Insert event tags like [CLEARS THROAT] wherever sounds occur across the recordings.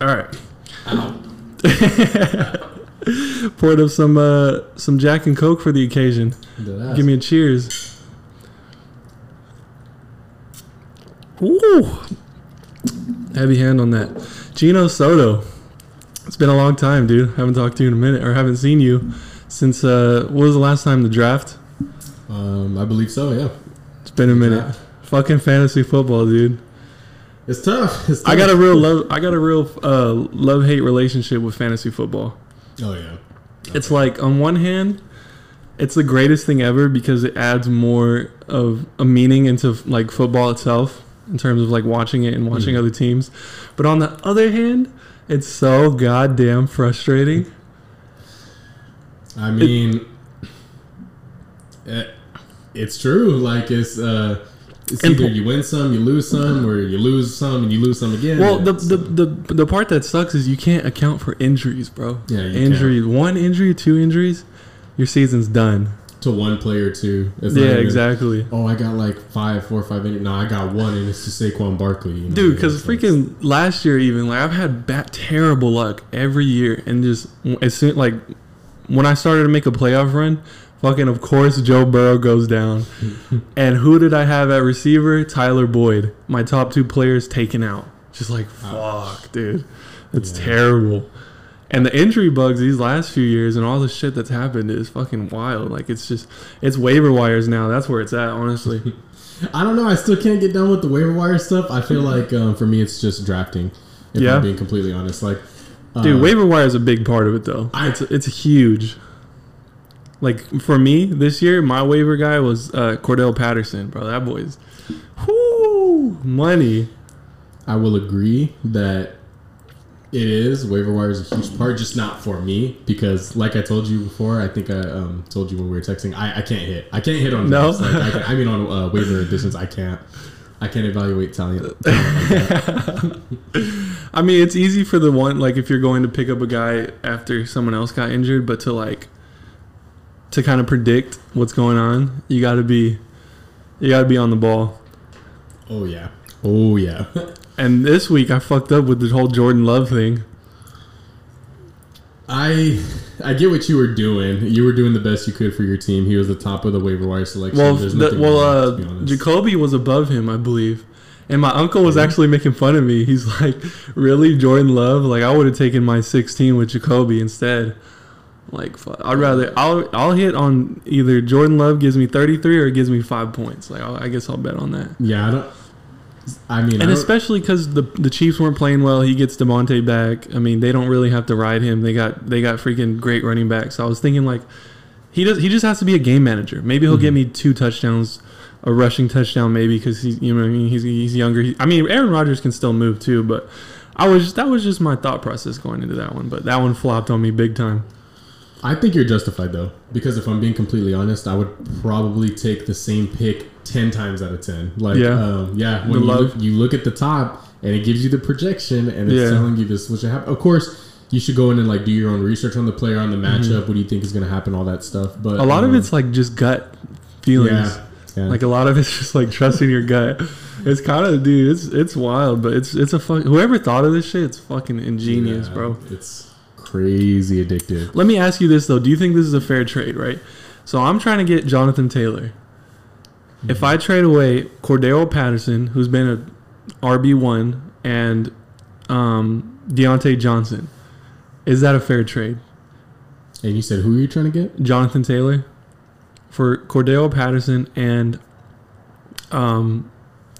All right. [LAUGHS] Poured up some uh, some Jack and Coke for the occasion. Give me a cheers. Ooh, heavy hand on that. Gino Soto. It's been a long time, dude. Haven't talked to you in a minute, or haven't seen you since. Uh, what was the last time the draft? Um, I believe so. Yeah, It's been a minute. Fucking fantasy football, dude. It's tough. It's tough. I got a real love. I got a real uh, love hate relationship with fantasy football. Oh yeah. It's like on one hand, it's the greatest thing ever because it adds more of a meaning into like football itself in terms of like watching it and watching Mhm. other teams. But on the other hand, it's so goddamn frustrating. I mean, eh, it's true. Like it's uh, it's And either you win some, you lose some, or you lose some and you lose some again. Well, the, the the the part that sucks is you can't account for injuries, bro. Yeah, you injuries. One injury, two injuries, your season's done. to one player too. It's yeah, even, exactly. Oh, I got like five, four, five. Injuries. No, I got one, and it's just Saquon Barkley. You know? Dude, because It's like- freaking last year, even like I've had bad, terrible luck every year, and just as soon like when I started to make a playoff run, fucking of course Joe Burrow goes down, [LAUGHS] and who did I have at receiver? Tyler Boyd, my top two players taken out. Just like fuck, dude, it's Yeah. terrible. And the injury bugs these last few years and all the shit that's happened is fucking wild. Like it's just it's waiver wires now. That's where it's at, honestly. [LAUGHS] I don't know. I still can't get done with the waiver wire stuff. I feel like um, for me, it's just drafting. If Yeah. I'm being completely honest, like Dude, uh, waiver wire is a big part of it, though. I- it's it's huge. Like for me this year, my waiver guy was uh, Cordarrelle Patterson, bro. That boy's, whoo, money. I will agree that it is waiver wire is a huge part, just not for me because, like I told you before, I think I um, told you when we were texting, I, I can't hit. I can't hit on No? Like, I, can, I mean on uh, waiver additions, I can't. I can't evaluate talent. talent [LAUGHS] like. I mean, it's easy for the one like if you're going to pick up a guy after someone else got injured, but to like to kind of predict what's going on, you got to be you got to be on the ball. oh yeah. Oh yeah. [LAUGHS] And this week I fucked up with the whole Jordan Love thing. I I get what you were doing. You were doing the best you could for your team. He was the top of the waiver wire selection. Well, the, well, uh, to be honest. Jacoby was above him, I believe, and my uncle was actually making fun of me. He's [LAUGHS] like, "Really, Jordan Love? Like, I would have taken my 16 with Jacoby instead. Like, fuck, I'd rather I'll I'll hit on either Jordan Love gives me 33 or it gives me five points. Like, I'll, I guess I'll bet on that. yeah, I don't. I mean, And don't- especially because the the Chiefs weren't playing well, he gets Davante back. I mean, they don't really have to ride him. They got they got freaking great running backs. So I was thinking like, he does he just has to be a game manager. Maybe he'll Mhm. get me two touchdowns, a rushing touchdown maybe because he's you know I mean he's he's younger. He, I mean Aaron Rodgers can still move too, but I was that was just my thought process going into that one. But that one flopped on me big time. I think you're justified though, because if I'm being completely honest, I would probably take the same pick ten times out of ten. Like, Yeah. um, yeah, The when you love. look, you look at the top and it gives you the projection and it's Yeah. telling you this what should happen. Of course, you should go in and like do your own research on the player, on the matchup. What do you think is going to happen? All that stuff. But Mm-hmm. A lot of um, it's like just gut feelings. yeah, yeah. Like a lot of it's just like trusting your gut. It's kind of dude. It's it's wild, but it's it's a fuck. Whoever thought of this shit, it's fucking ingenious, Yeah, bro. It's crazy addictive. Let me ask you this though: Do you think this is a fair trade, right? So I'm trying to get Jonathan Taylor. If I trade away Cordarrelle Patterson, who's been a RB one, and um, Diontae Johnson, is that a fair trade? And you said who are you trying to get? Jonathan Taylor for Cordarrelle Patterson and um,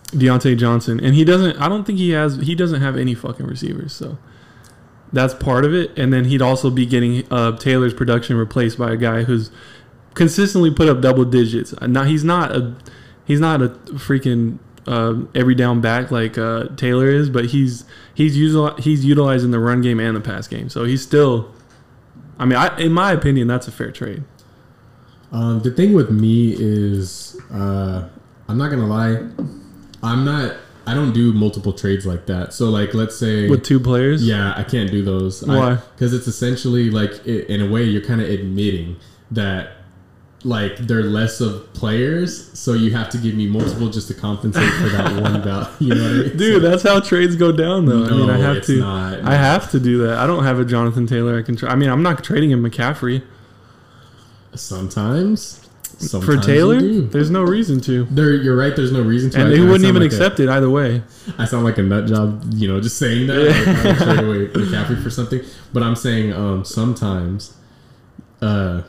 Diontae Johnson, and he doesn't. I don't think he has. He doesn't have any fucking receivers, so that's part of it. And then he'd also be getting uh, Taylor's production replaced by a guy who's consistently put up double digits. Uh, Not he's not a he's not a freaking uh, every down back like uh, Taylor is, but he's he's util- he's utilizing the run game and the pass game, so he's still. I mean, I, in my opinion, that's a fair trade. Um, the thing with me is, uh, I'm not gonna lie, I'm not. I don't do multiple trades like that. So, like, let's say, With two players, yeah, I can't do those. Why? Because it's essentially like, i in a way, you're kind of admitting that like they're less of players, so you have to give me multiple just to compensate for that [LAUGHS] one value. You know what I mean? Dude, that's how trades go down, though. I mean, I have to. not. I have to do that. I don't have a Jonathan Taylor I can. Tra- I mean, I'm not trading him McCaffrey Sometimes, sometimes for Taylor. There's no reason to, There, you're right. There's no reason to. and I- they wouldn't even like a- accept it either way. I sound like a nut job, you know, just saying that. Like, I would trade away McCaffrey for something, but I'm saying um, sometimes, uh,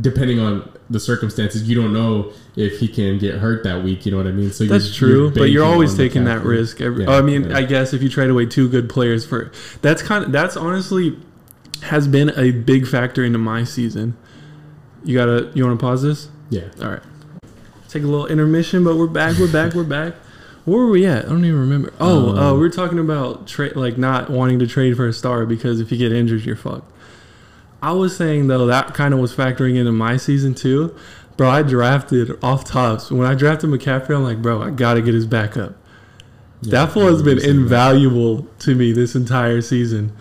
depending on the circumstances, you don't know if he can get hurt that week. You know what I mean? So That's true, but you're always taking that risk. Every, Yeah, oh, I mean, yeah. I guess if you trade away two good players for that's kind of that's honestly has been a big factor into my season. You gotta you want to pause this? Yeah, All right. Take a little intermission, but we're back. We're back. We're back. Where were we at? I don't even remember. Oh, Um, uh, we were talking about trade, like not wanting to trade for a star because if you get injured, you're fucked. I was saying though that kind of was factoring into my season too, bro. I drafted off tops when I drafted McCaffrey. I'm like, bro, I gotta get his backup. Yeah, that fool has been say that. invaluable to me this entire season.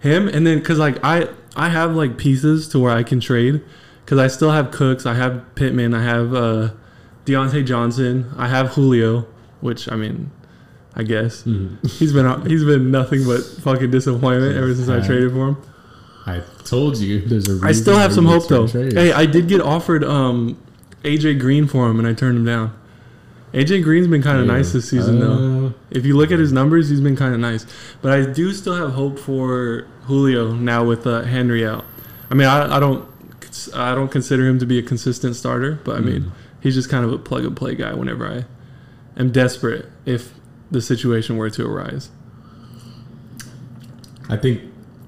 Him and then because like I I have like pieces to where I can trade because I still have Cooks, I have Pittman, I have uh, Diontae Johnson, I have Julio, which I mean, I guess Mhm. [LAUGHS] he's been he's been nothing but fucking disappointment ever since I Uh, traded for him. I told you there's a. I still have some hope though. trade. Hey, I did get offered um, AJ Green for him and I turned him down. AJ Green's been kind of Yeah. nice this season though. Uh, If you look at his numbers, he's been kind of nice. But I do still have hope for Julio now with uh, Henry out. I mean, I, I don't I don't consider him to be a consistent starter, but I mean, Mm. he's just kind of a plug and play guy whenever I am desperate if the situation were to arise. I think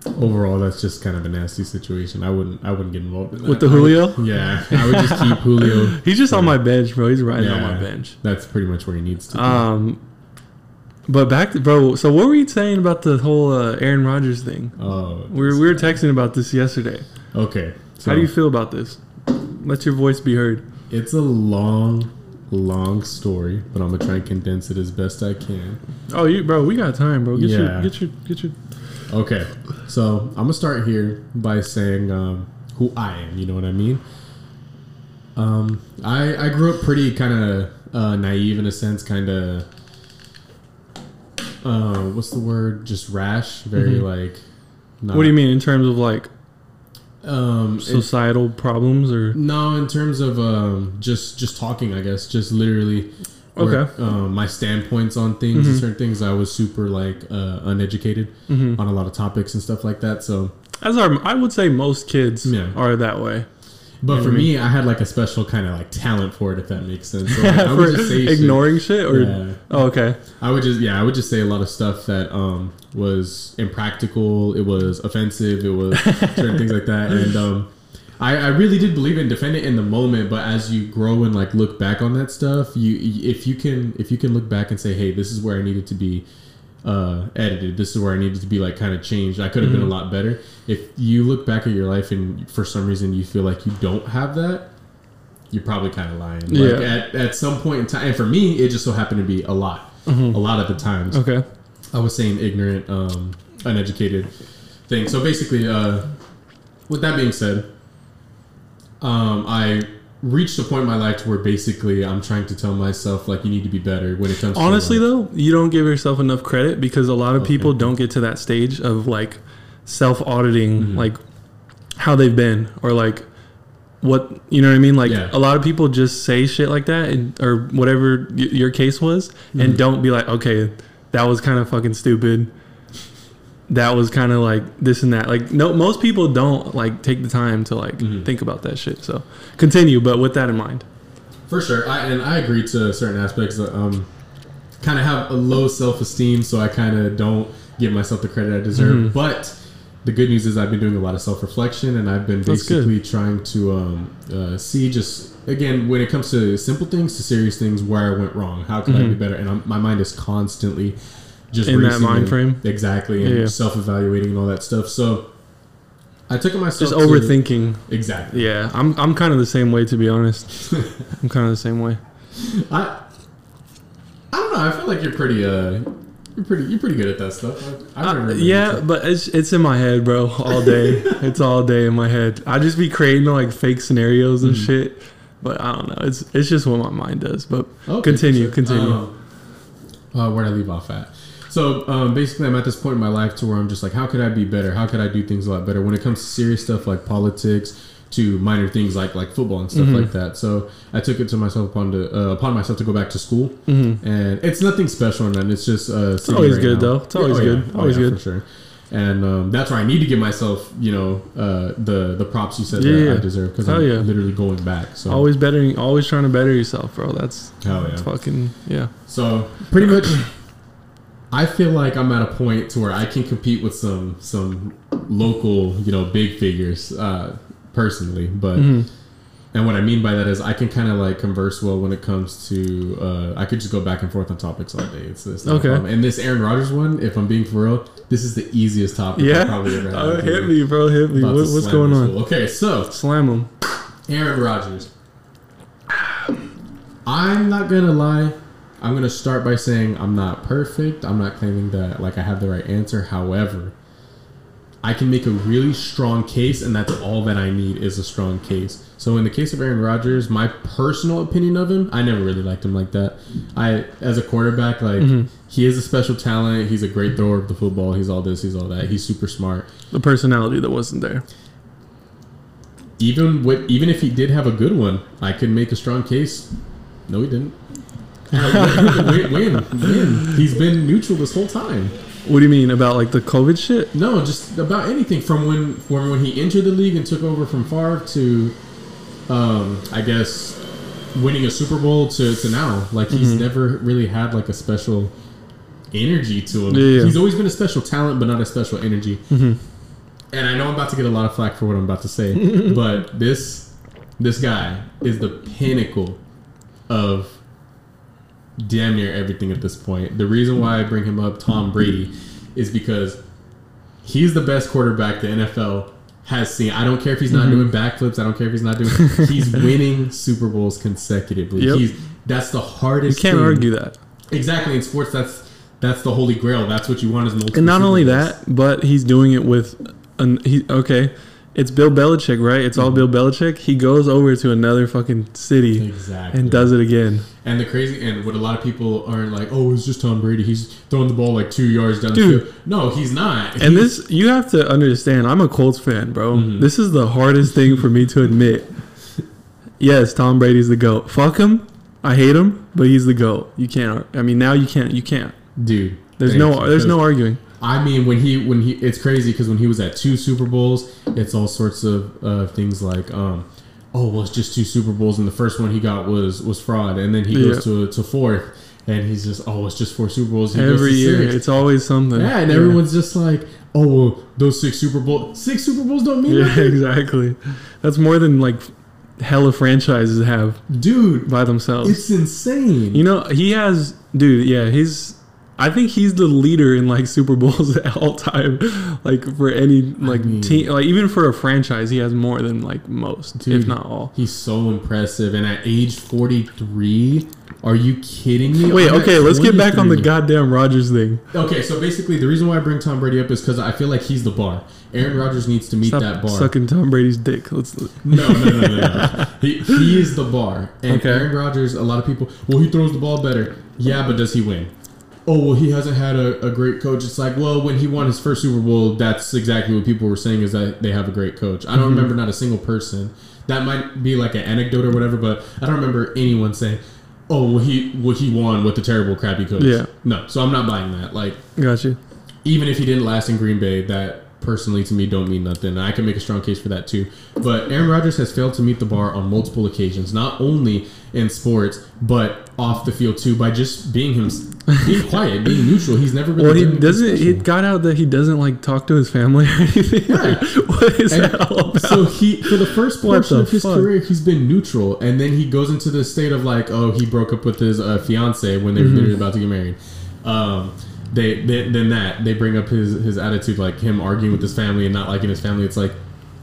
overall that's just kind of a nasty situation. I wouldn't. I wouldn't get involved in that. With the I would- Julio? [LAUGHS] yeah, I would just keep [LAUGHS] Julio. He's just on my bench, bro. He's riding on my bench. That's pretty much where he needs to. be. Um, but back to bro. So what were you saying about the whole uh, Aaron Rodgers thing? Oh, We were, we were texting about this yesterday. okay. So How do you feel about this? Let your voice be heard. It's a long, long story, but I'm gonna try and condense it as best I can. Oh, you bro, we got time, bro. Get your Yeah. get your get your. Okay, so I'm gonna start here by saying um, who I am. You know what I mean? Um, I I grew up pretty kind of uh, naive in a sense, kind of. Uh, what's the word? Just rash. Very Mhm. like. Not, What do you mean in terms of like Um, it- societal problems or? No, in terms of um, just just talking, I guess, just literally. where, Okay. um, my standpoints on things and Mhm. certain things, I was super like uh, uneducated Mhm. on a lot of topics and stuff like that. So, As our, I would say most kids Yeah. are that way. But for me, I had like a special kind of like talent for it, if that makes sense. [LAUGHS] So, like, I would just say shit. ignoring shit, or Yeah. oh, okay, I would just yeah, I would just say a lot of stuff that um, was impractical. It was offensive. It was [LAUGHS] certain things like that, and um, I, I really did believe it and defend it in the moment. But as you grow and like look back on that stuff, you if you can if you can look back and say, hey, this is where I needed to be uh, edited. This is where I needed to be like kind of changed. I could have been a lot better. If you look back at your life and for some reason you feel like you don't have that. You're probably kind of lying. Like Yeah. at, at some point in time, and for me, it just so happened to be a lot, a lot of the times. okay, I was saying ignorant, um, uneducated thing. So basically, uh, with that being said, um, I reached a point in my life to where basically I'm trying to tell myself like you need to be better when it comes. honestly to though, you don't give yourself enough credit because a lot of Okay. people don't get to that stage of like self auditing, Mhm. like how they've been or like what you know what I mean. Like Yeah. a lot of people just say shit like that and, or whatever y- your case was, and Mhm. don't be like, okay, that was kind of fucking stupid. That was kind of like this and that. Like no, most people don't like take the time to like Mhm. think about that shit. So continue, but with that in mind. For sure, I, and I agree to certain aspects. That, um, kind of have a low self esteem, so I kind of don't give myself the credit I deserve. Mhm. But the good news is I've been doing a lot of self reflection, and I've been basically trying to um, uh, see just again when it comes to simple things to serious things where I went wrong. How could I be better? And I'm, my mind is constantly just In that mind frame? exactly, and Yeah, self evaluating and all that stuff. So. I took it myself. Just to- overthinking. Exactly. Yeah, I'm I'm kind of the same way to be honest. [LAUGHS] I'm kind of the same way. I I don't know. I feel like you're pretty uh you're pretty you're pretty good at that stuff. I, I Uh, yeah, but it's it's in my head, bro, all day. [LAUGHS] it's all day in my head. I just be creating like fake scenarios and Mhm. shit. but I don't know. It's it's just what my mind does. But Okay, continue, sure. continue. Um, uh, where I leave off at? So um, basically, I'm at this point in my life to where I'm just like, how could I be better? How could I do things a lot better when it comes to serious stuff like politics to minor things like like football and stuff Mm-hmm. like that. So I took it to myself upon to uh, upon myself to go back to school, Mhm. and it's nothing special nothing. It's just uh, it's always good, though. It's always good. Always good. for sure. And um, that's where I need to give myself, you know, uh, the the props you said Yeah, that yeah. I deserve because I'm yeah. literally going back. So Always bettering, always trying to better yourself, bro. That's hell that's yeah. fucking yeah. So pretty much, I feel like I'm at a point to where I can compete with some some local, you know, big figures uh, personally. But Mhm. and what I mean by that is I can kind of like converse well when it comes to uh, I could just go back and forth on topics all day. It's, it's Okay. problem. And this Aaron Rodgers one, if I'm being for real, this is the easiest topic Yeah, I've probably ever had. [LAUGHS] Uh, hit me, bro. Hit me. What, what's going on? Okay, so Slam him. Aaron Rodgers. I'm not gonna lie. I'm gonna start by saying I'm not perfect. I'm not claiming that like I have the right answer. However, I can make a really strong case, and that's all that I need is a strong case. So in the case of Aaron Rodgers, my personal opinion of him, I never really liked him like that. I as a quarterback, like mm-hmm. he is a special talent. He's a great thrower of the football. He's all this. He's all that. He's super smart. The personality that wasn't there. even with even if he did have a good one, I could make a strong case. No, he didn't. Win, win, win. He's been neutral this whole time. What do you mean about like the COVID shit? No, just about anything from when from when he entered the league and took over from Favre to, um, I guess, winning a Super Bowl to, to now. Like he's never really had like a special energy to him. Yeah, yeah. He's always been a special talent, but not a special energy. And I know I'm about to get a lot of flack for what I'm about to say, [LAUGHS] but this this guy is the pinnacle of damn near everything at this point. The reason why I bring him up, Tom Brady, is because he's the best quarterback the NFL has seen. I don't care if he's not mm-hmm. doing backflips. I don't care if he's not doing. [LAUGHS] He's winning Super Bowls consecutively. Yep. He's that's the You hardest. can't thing. argue that. Exactly in sports, that's that's the holy grail. That's what you want as multiple. And not only that, but he's doing it with an he okay. It's Bill Belichick, right? It's all Bill Belichick. He goes over to another fucking city exactly and does it again. And the crazy and what a lot of people aren't like, oh, it's just Tom Brady. He's throwing the ball like two yards down Dude. the field. No, he's not. And He's- this, you have to understand, I'm a Colts fan, bro. Mm-hmm. This is the hardest thing for me to admit. Yes, Tom Brady's the GOAT. Fuck him. I hate him, but he's the GOAT. You can't, I mean, now you can't, you can't. dude. There's no, there's no arguing. I mean, when he when he, it's crazy because when he was at two Super Bowls, it's all sorts of uh, things like, um, oh, well, it's just two Super Bowls, and the first one he got was was fraud, and then he Yeah. goes to to fourth, and he's just, oh, it's just four Super Bowls. He Every year, six. it's always something. yeah, and everyone's just like, oh, well, those six Super Bowls, six Super Bowls don't mean Yeah, [LAUGHS] nothing, exactly. That's more than like hella franchises have dude. by themselves. It's insane. You know, he has, dude. Yeah, he's. I think he's the leader in like Super Bowls [LAUGHS] at all time. Like for any like mean- team, like even for a franchise, he has more than like most, Dude. if not all. He's so impressive, and at age forty three, are you kidding me? Wait, I'm okay, let's get back on the goddamn Rodgers thing. Okay, so basically, the reason why I bring Tom Brady up is because I feel like he's the bar. Aaron Rodgers needs to meet Stop that bar. sucking Tom Brady's dick. Let's. No, no, no, no, no. [LAUGHS] he, he is the bar. And Okay. Aaron Rodgers, a lot of people, well, he throws the ball better. Yeah, but does he win? Oh, well, he hasn't had a, a great coach. It's like, well, when he won his first Super Bowl, that's exactly what people were saying is that they have a great coach. I don't Mm-hmm. remember not a single person. That might be like an anecdote or whatever, but I don't remember anyone saying, oh, well, he, well, he won with a terrible, crappy coach. Yeah. No, so I'm not buying that. Like, Got you. even if he didn't last in Green Bay, that personally to me don't mean nothing. I can make a strong case for that too. But Aaron Rodgers has failed to meet the bar on multiple occasions, not only in sports but off the field too, by just being him, being [LAUGHS] quiet, being neutral. He's never really. Well, he doesn't. He got out that he doesn't like talk to his family or anything. Yeah. [LAUGHS] what is And that all about? So he, for the first portion the of his fuck? career, he's been neutral, and then he goes into the state of like, oh, he broke up with his uh, fiance when they were Mm-hmm. about to get married. Um, they, they then that they bring up his his attitude, like him arguing with his family and not liking his family. It's like,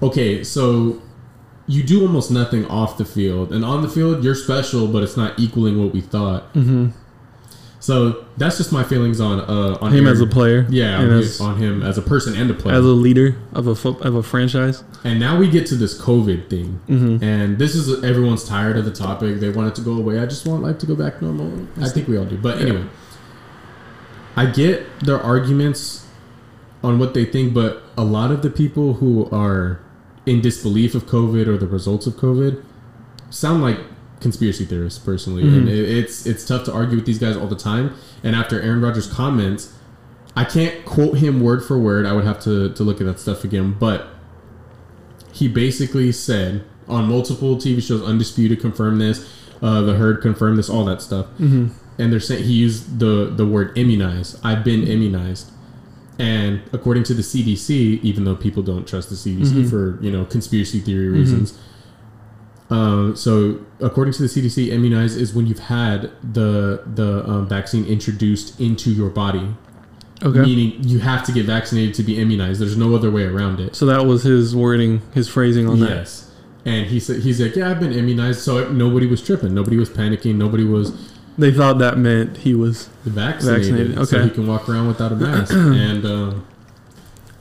okay, so you do almost nothing off the field, and on the field you're special, but it's not equaling what we thought. Mm-hmm. So that's just my feelings on uh on him as a player. yeah on, as, on him as a person and a player. as a leader of a fo- of a franchise. and now we get to this COVID thing, Mm-hmm. and this is everyone's tired of the topic. They want it to go away. I just want life to go back normal. I think we all do. But Yeah. anyway, I get their arguments on what they think, but a lot of the people who are in disbelief of COVID or the results of COVID sound like conspiracy theorists personally, and Mhm. it, it's it's tough to argue with these guys all the time. And after Aaron Rodgers' comments, I can't quote him word for word. I would have to to look at that stuff again, but he basically said on multiple TV shows, Undisputed confirmed this, uh, The Herd confirmed this, all that stuff. Mm-hmm. And they're saying he used the the word immunized. I've been immunized. And according to the CDC, even though people don't trust the CDC Mhm. for you know conspiracy theory reasons, uh, so according to the CDC, immunized is when you've had the the um, vaccine introduced into your body, Okay. meaning you have to get vaccinated to be immunized. There's no other way around it. So that was his wording, his phrasing on that. Yes. And he said he's like, yeah, I've been immunized, so nobody was tripping, nobody was panicking, nobody was They thought that meant he was. vaccinated, Vaccinated, so okay. he can walk around without a [CLEARS THROAT] mask. and um,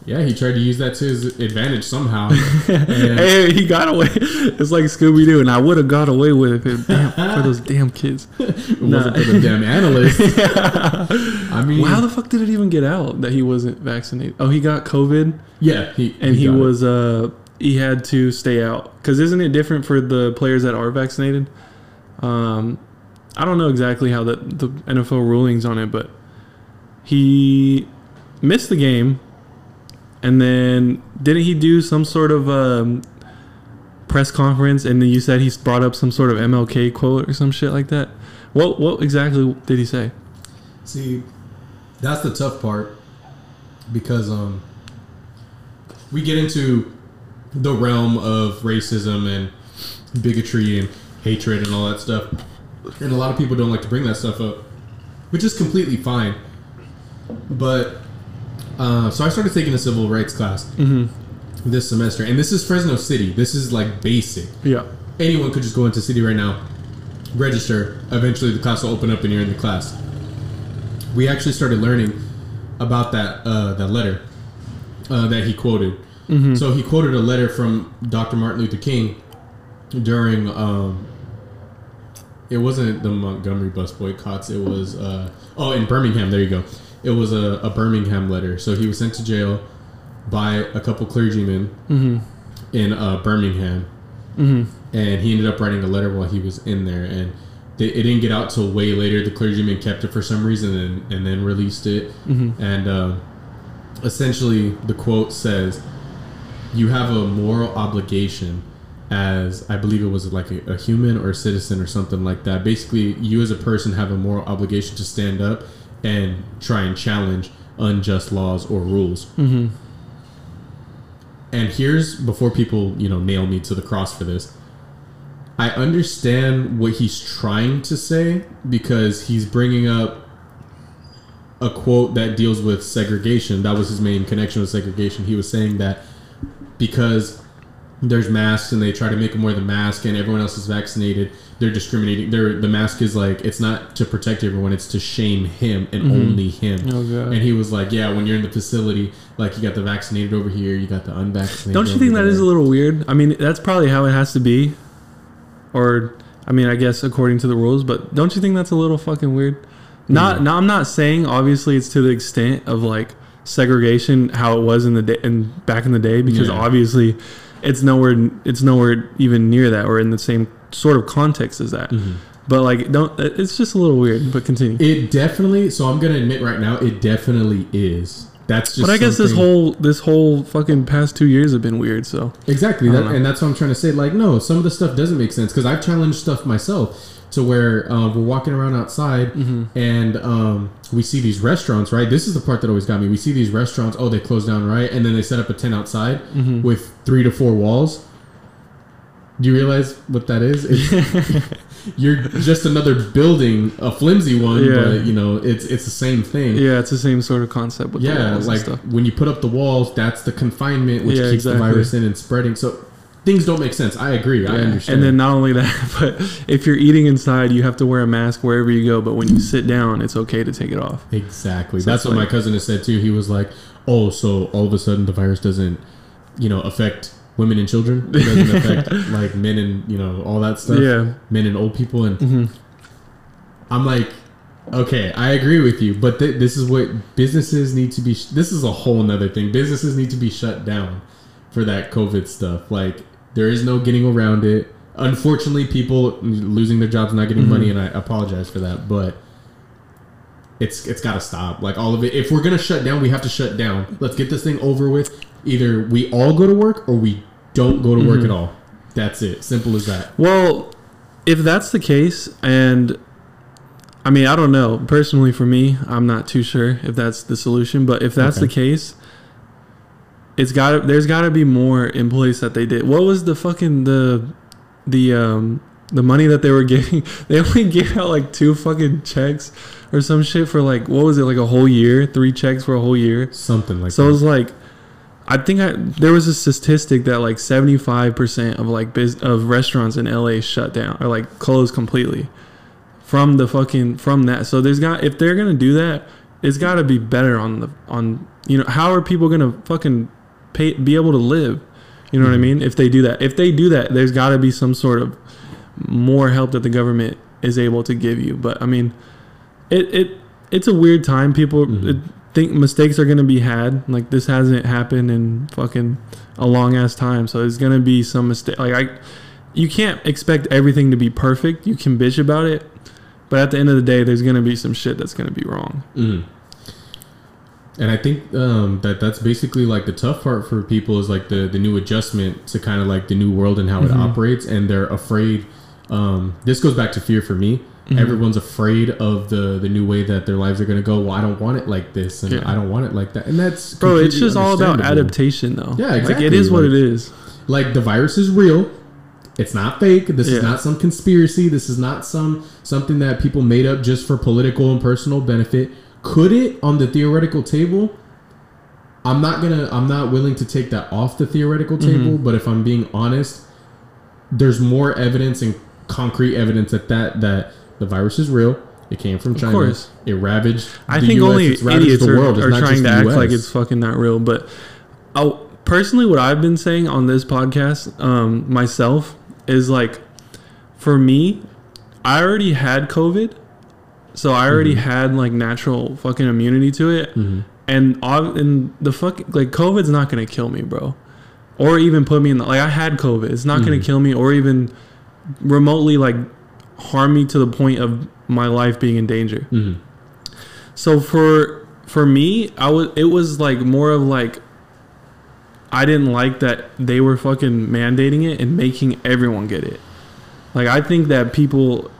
yeah, he tried to use that to his advantage somehow. [LAUGHS] And- Hey, he got away. [LAUGHS] It's like Scooby Doo, and I would have got away with it damn, for [LAUGHS] those damn kids. it Nah. wasn't for the damn analyst. I mean, Well, how the fuck did it even get out that he wasn't vaccinated? Oh, he got COVID, yeah, he and he, it. was uh he had to stay out because isn't it different for the players that are vaccinated? Um, I don't know exactly how the the NFL rulings on it, but he missed the game, and then didn't he do some sort of um, press conference? And then you said he brought up some sort of MLK quote or some shit like that. What what exactly did he say? See, that's the tough part because um, we get into the realm of racism and bigotry and hatred and all that stuff, and a lot of people don't like to bring that stuff up, which is completely fine. But uh, so I started taking a civil rights class Mm-hmm. this semester, and this is Fresno City. This is like basic. Yeah. Anyone could just go into city right now, register. Eventually, the class will open up, and you're in the class. We actually started learning about that uh, that letter uh, that he quoted. Mm-hmm. So he quoted a letter from Dr. Martin Luther King during. Um, it wasn't the Montgomery bus boycotts. It was uh, oh in Birmingham. There you go. It was a, a Birmingham letter. So he was sent to jail by a couple clergymen Mm-hmm. in uh, Birmingham Mm-hmm. and he ended up writing a letter while he was in there and they, it didn't get out till way later the clergyman kept it for some reason and, and then released it Mm-hmm. and uh, essentially the quote says you have a moral obligation as i believe it was like a, a human or a citizen or something like that. Basically you as a person have a moral obligation to stand up and try and challenge unjust laws or rules. Mm-hmm. and here's before people you know nail me to the cross for this. I understand what he's trying to say because he's bringing up a quote that deals with segregation. That was his main connection with segregation. He was saying that because there's masks and they try to make him wear the mask and everyone else is vaccinated they're discriminating they're the mask is like it's not to protect everyone it's to shame him and Mhm. only him Oh god. and he was like, "Yeah, when you're in the facility, like you got the vaccinated over here, you got the unvaccinated." Don't you think that is a little weird? I mean, that's probably how it has to be. Or, I mean, I guess according to the rules, but don't you think that's a little fucking weird? Not, Hmm. no, I'm not saying obviously it's to the extent of like segregation how it was in the day and back in the day because Yeah. obviously it's nowhere it's nowhere even near that or in the same sort of context as that. Mhm. But like, don't it's just a little weird. But continue. It definitely. So I'm gonna admit right now, it definitely is. That's just. But I guess this whole this whole fucking past two years have been weird. So exactly that, and that's what I'm trying to say. Like, no, some of the stuff doesn't make sense because I've challenged stuff myself to where uh, we're walking around outside Mm-hmm. and um, we see these restaurants. Right, this is the part that always got me. We see these restaurants. Oh, they closed down, right, and then they set up a tent outside Mhm. with three to four walls. Do you realize what that is? [LAUGHS] You're just another building, a flimsy one, Yeah. but you know it's it's the same thing. yeah, it's the same sort of concept with the Yeah, like when you put up the walls, that's the confinement which Yeah, keeps exactly. the virus in and spreading. So things don't make sense. I agree. I understand. And then not only [LAUGHS] that, but if you're eating inside, you have to wear a mask wherever you go. But when you sit down, it's okay to take it off. Exactly. So That's what my cousin has said too. He was like, "Oh, so all of a sudden the virus doesn't, you know, affect women and children. It doesn't [LAUGHS] affect like men and you know all that stuff. Yeah. men and old people." And hmm I'm like, okay, I agree with you, but th- this is what businesses need to be. Sh- this is a whole nother thing. Businesses need to be shut down for that COVID stuff. Like there is no getting around it. Unfortunately, people losing their jobs, not getting Mhm. money, and I apologize for that, but it's it's got to stop. Like all of it. If we're gonna shut down, we have to shut down. Let's get this thing over with. Either we all go to work or we don't go to work Mhm. at all. That's it. Simple as that. Well, if that's the case, and I mean, I don't know. Personally, for me, I'm not too sure if that's the solution. But if that's Okay. the case, it's got there's got to be more in place that they did. What was the fucking the the um the money that they were [LAUGHS] giving? They only gave out like two fucking checks or some shit for like what was it like a whole year? Three checks for a whole year. Something like that. So it was like, I think I there was a statistic that like seventy five percent of like biz, of restaurants in LA shut down or like closed completely from the fucking from that. So there's got if they're gonna do that, it's got to be better on the on you know how are people gonna fucking pay be able to live? You know what I Mhm. mean? If they do that, if they do that, there's got to be some sort of more help that the government is able to give you. But I mean, it it it's a weird time. People Mhm. it, think mistakes are gonna be had. Like this hasn't happened in fucking a long ass time, so there's gonna be some mistake. Like I, you can't expect everything to be perfect. You can bitch about it, but at the end of the day, there's gonna be some shit that's gonna be wrong. Mm. And I think um, that that's basically like the tough part for people is like the the new adjustment to kind of like the new world and how it Mhm. operates, and they're afraid. Um, this goes back to fear for me. Mhm. Everyone's afraid of the the new way that their lives are going to go. Well, I don't want it like this, and Yeah. I don't want it like that, and that's Bro, it's just all about adaptation, though. Yeah, Like exactly, it is what it is. like the virus is real it's not fake this Yeah. is not some conspiracy this is not some something that people made up just for political and personal benefit could it on the theoretical table i'm not gonna i'm not willing to take that off the theoretical Mm-hmm. table but if i'm being honest there's more evidence and concrete evidence that that that the virus is real it came from China. course. It ravaged. I the think US, only it's idiots the are, world. It's are not trying just to act US. like it's fucking not real. But i personally, what I've been saying on this podcast um, myself is like, for me, I already had COVID, so I already Mhm. had like natural fucking immunity to it, Mhm. and and the fuck like COVID's not gonna kill me, bro, or even put me in the, like I had COVID. It's not gonna Mhm. kill me, or even remotely like harm me to the point of my life being in danger. Mhm. So for for me, I was it was like more of like I didn't like that they were fucking mandating it and making everyone get it. Like I think that people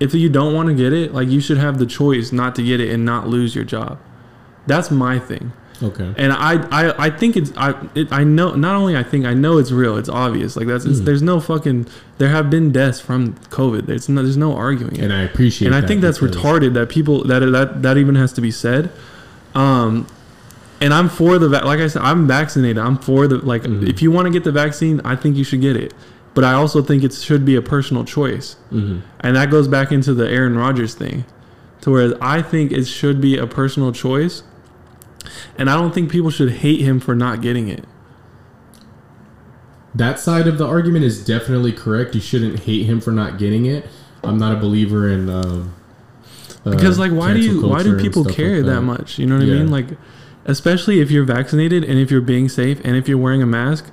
if you don't want to get it, like you should have the choice not to get it and not lose your job. That's my thing. Okay. And I I, I think it's I it, I know not only I think I know it's real. It's obvious. Like that's it's, Mhm. there's no fucking there have been deaths from COVID. There's no there's no arguing it And I appreciate. It. And I that think that's retarded that people that that that even has to be said. Um, and I'm for the va- like I said, I'm vaccinated. I'm for the like Mhm. if you want to get the vaccine, I think you should get it. But I also think it should be a personal choice, Mhm. and that goes back into the Aaron Rodgers thing, to where I think it should be a personal choice, and I don't think people should hate him for not getting it. That side of the argument is definitely correct. You shouldn't hate him for not getting it. I'm not a believer in um, uh, because like why do you why do people care like that. much you know what i mean like especially if you're vaccinated and if you're being safe and if you're wearing a mask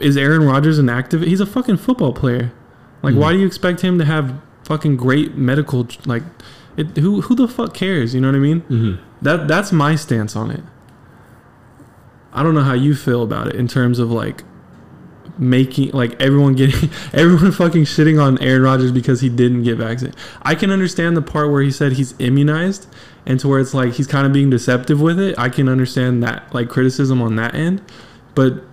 is aaron Rodgers an active he's a fucking football player like Mhm. why do you expect him to have fucking great medical like it, who who the fuck cares you know what i mean Mhm. that that's my stance on it i don't know how you feel about it in terms of like making like everyone getting [LAUGHS] everyone fucking shitting on Aaron Rodgers because he didn't get vaccinated. I can understand the part where he said he's immunized and to where it's like he's kind of being deceptive with it. I can understand that like criticism on that end, but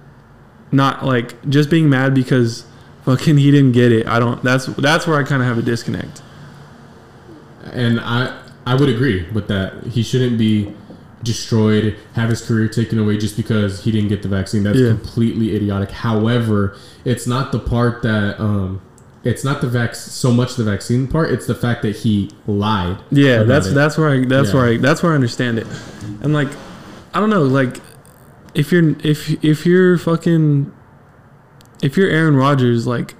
not like just being mad because fucking he didn't get it. I don't that's that's where I kind of have a disconnect. And I I would agree with that. He shouldn't be destroyed, have his career taken away just because he didn't get the vaccine. That's Yeah. completely idiotic. However, it's not the part that um, it's not the vac so much the vaccine part. It's the fact that he lied. Yeah, that's it. that's where I that's Yeah. where I that's where I understand it. And like I don't know, like if you're if if you're fucking if you're Aaron Rodgers, like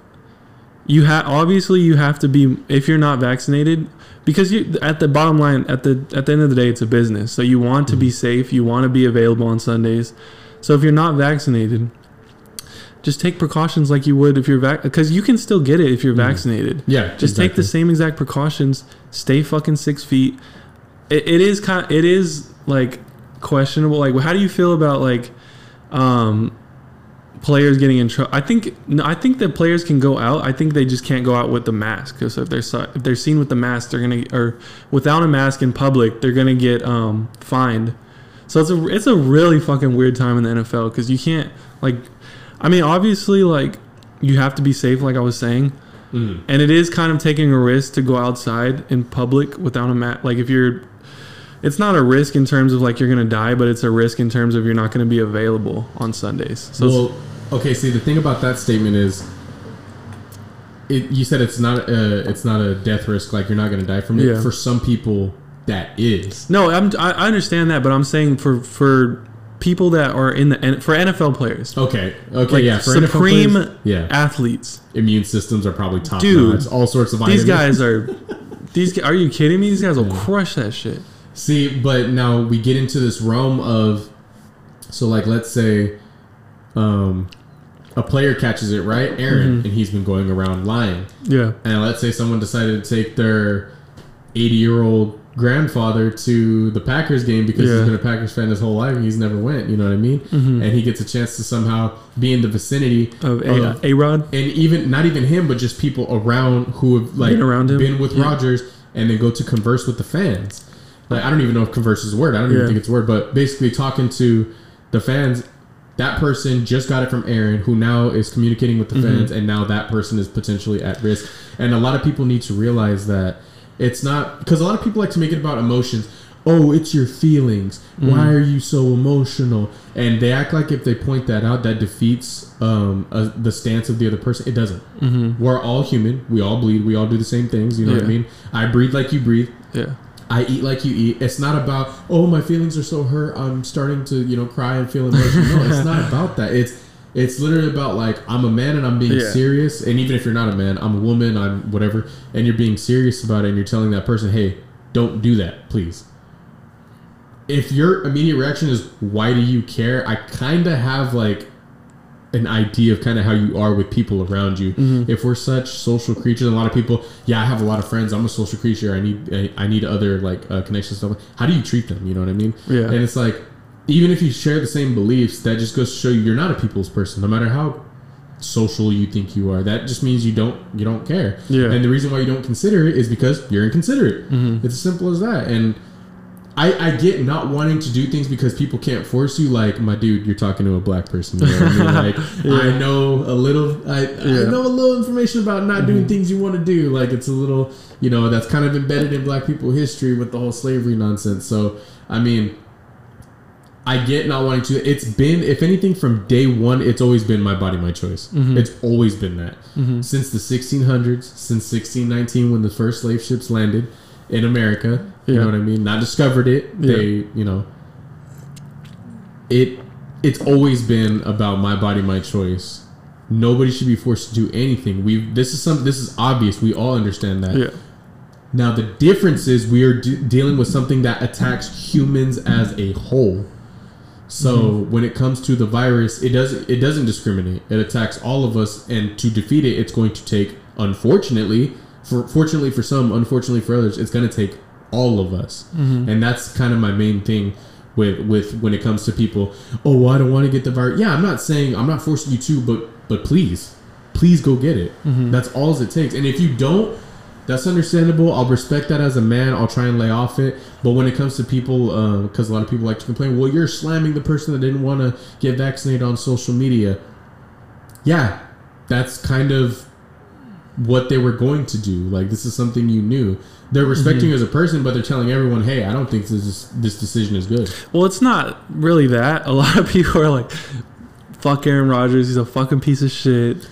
you have obviously you have to be if you're not vaccinated because you at the bottom line at the at the end of the day it's a business. So you want to be safe, you want to be available on Sundays. So if you're not vaccinated, just take precautions like you would if you're vac because you can still get it if you're vaccinated. yeah. Just take the same exact precautions. Stay fucking six feet. It, it is kind. It is like questionable. Like, how do you feel about like um, players getting in trouble? I think no, I think that players can go out. I think they just can't go out with the mask because if they're if they're seen with the mask, they're gonna or without a mask in public, they're gonna get um, fined. So it's a it's a really fucking weird time in the NFL because you can't like. I mean, obviously, like you have to be safe, like I was saying. Mm. And it is kind of taking a risk to go outside in public without a mask. Like if you're, it's not a risk in terms of like you're gonna die, but it's a risk in terms of you're not gonna be available on Sundays. So well, okay. See, the thing about that statement is, it. You said it's not a it's not a death risk. Like you're not going to die from it. Yeah. For some people, that is. no, I'm, I I understand that, but I'm saying for for people that are in the for NFL players, Okay. Okay. like yeah. For NFL supreme players, yeah. athletes, Immune systems are probably top Dude, notch. All sorts of these guys are. [LAUGHS] These are you kidding me? These guys will crush that shit. See, but now we get into this realm of so like let's say um a player catches it, right? Aaron, Mm-hmm. and he's been going around lying. Yeah, And let's say someone decided to take their 80-year-old grandfather to the Packers game because Yeah. he's been a Packers fan his whole life and he's never went, you know what I mean? Mm-hmm. And he gets a chance to somehow be in the vicinity of a Rod. and even not even him, but just people around who have like Been around him? been with Yeah. Rodgers, and then go to converse with the fans. Like I don't even know if converse is a word. I don't Yeah. even think it's a word, but basically talking to the fans. That person just got it from Aaron, who now is communicating with the Mm-hmm. fans, and now that person is potentially at risk. And a lot of people need to realize that it's not because a lot of people like to make it about emotions. Oh, it's your feelings. Mm-hmm. Why are you so emotional? And they act like if they point that out, that defeats um, uh, the stance of the other person. It doesn't. Mm-hmm. We're all human. We all bleed. We all do the same things. You know what I mean? I breathe like you breathe. Yeah, I eat like you eat. It's not about oh my feelings are so hurt. I'm starting to you know cry and feel emotional. No, it's not [LAUGHS] about that. It's it's literally about like I'm a man and I'm being Yeah. serious. And even if you're not a man, I'm a woman. I'm whatever. And you're being serious about it. And you're telling that person, hey, don't do that, please. If your immediate reaction is why do you care? I kind of have like an idea of kind of how you are with people around you. Mm-hmm. If we're such social creatures, a lot of people, yeah, I have a lot of friends. I'm a social creature. I need, I, I need other like uh, connections stuff. How do you treat them? You know what I mean? Yeah. And it's like, even if you share the same beliefs, that just goes to show you you're not a people's person. No matter how social you think you are, that just means you don't, you don't care. Yeah. And the reason why you don't consider it is because you're inconsiderate. Mm-hmm. It's as simple as that. And I, I get not wanting to do things because people can't force you. Like my dude, you're talking to a black person. You know I mean? Like [LAUGHS] I know a little. I, I know a little information about not doing mm-hmm. things you want to do. Like it's a little. You know that's kind of embedded in black people history with the whole slavery nonsense. So I mean, I get not wanting to. It's been, if anything, from day one, it's always been my body, my choice. Mm-hmm. It's always been that mm-hmm. since the 1600s, since 1619 when the first slave ships landed in America. You Yeah. know what I mean? Not discovered it. Yeah. They, you know, it. It's always been about my body, my choice. Nobody should be forced to do anything. We. This is some. This is obvious. We all understand that. yeah, Now the difference is we are de- dealing with something that attacks humans as a whole. So mm-hmm. when it comes to the virus, it doesn't it doesn't discriminate. It attacks all of us, and to defeat it, it's going to take, unfortunately, for fortunately for some, unfortunately for others, it's going to take all of us. Mm-hmm. And that's kind of my main thing with with when it comes to people. Oh, well, I don't want to get the virus. Yeah, I'm not saying I'm not forcing you to, but but please, please go get it. Mm-hmm. That's all it takes. And if you don't, that's understandable. I'll respect that as a man. I'll try and lay off it. But when it comes to people, uh, because a lot of people like to complain, well, you're slamming the person that didn't want to get vaccinated on social media. Yeah, that's kind of what they were going to do. Like this is something you knew. They're respecting you as a person, but they're telling everyone, "Hey, I don't think this is, this decision is good." Well, it's not really that. A lot of [LAUGHS] people are like, "Fuck Aaron Rodgers. He's a fucking piece of shit."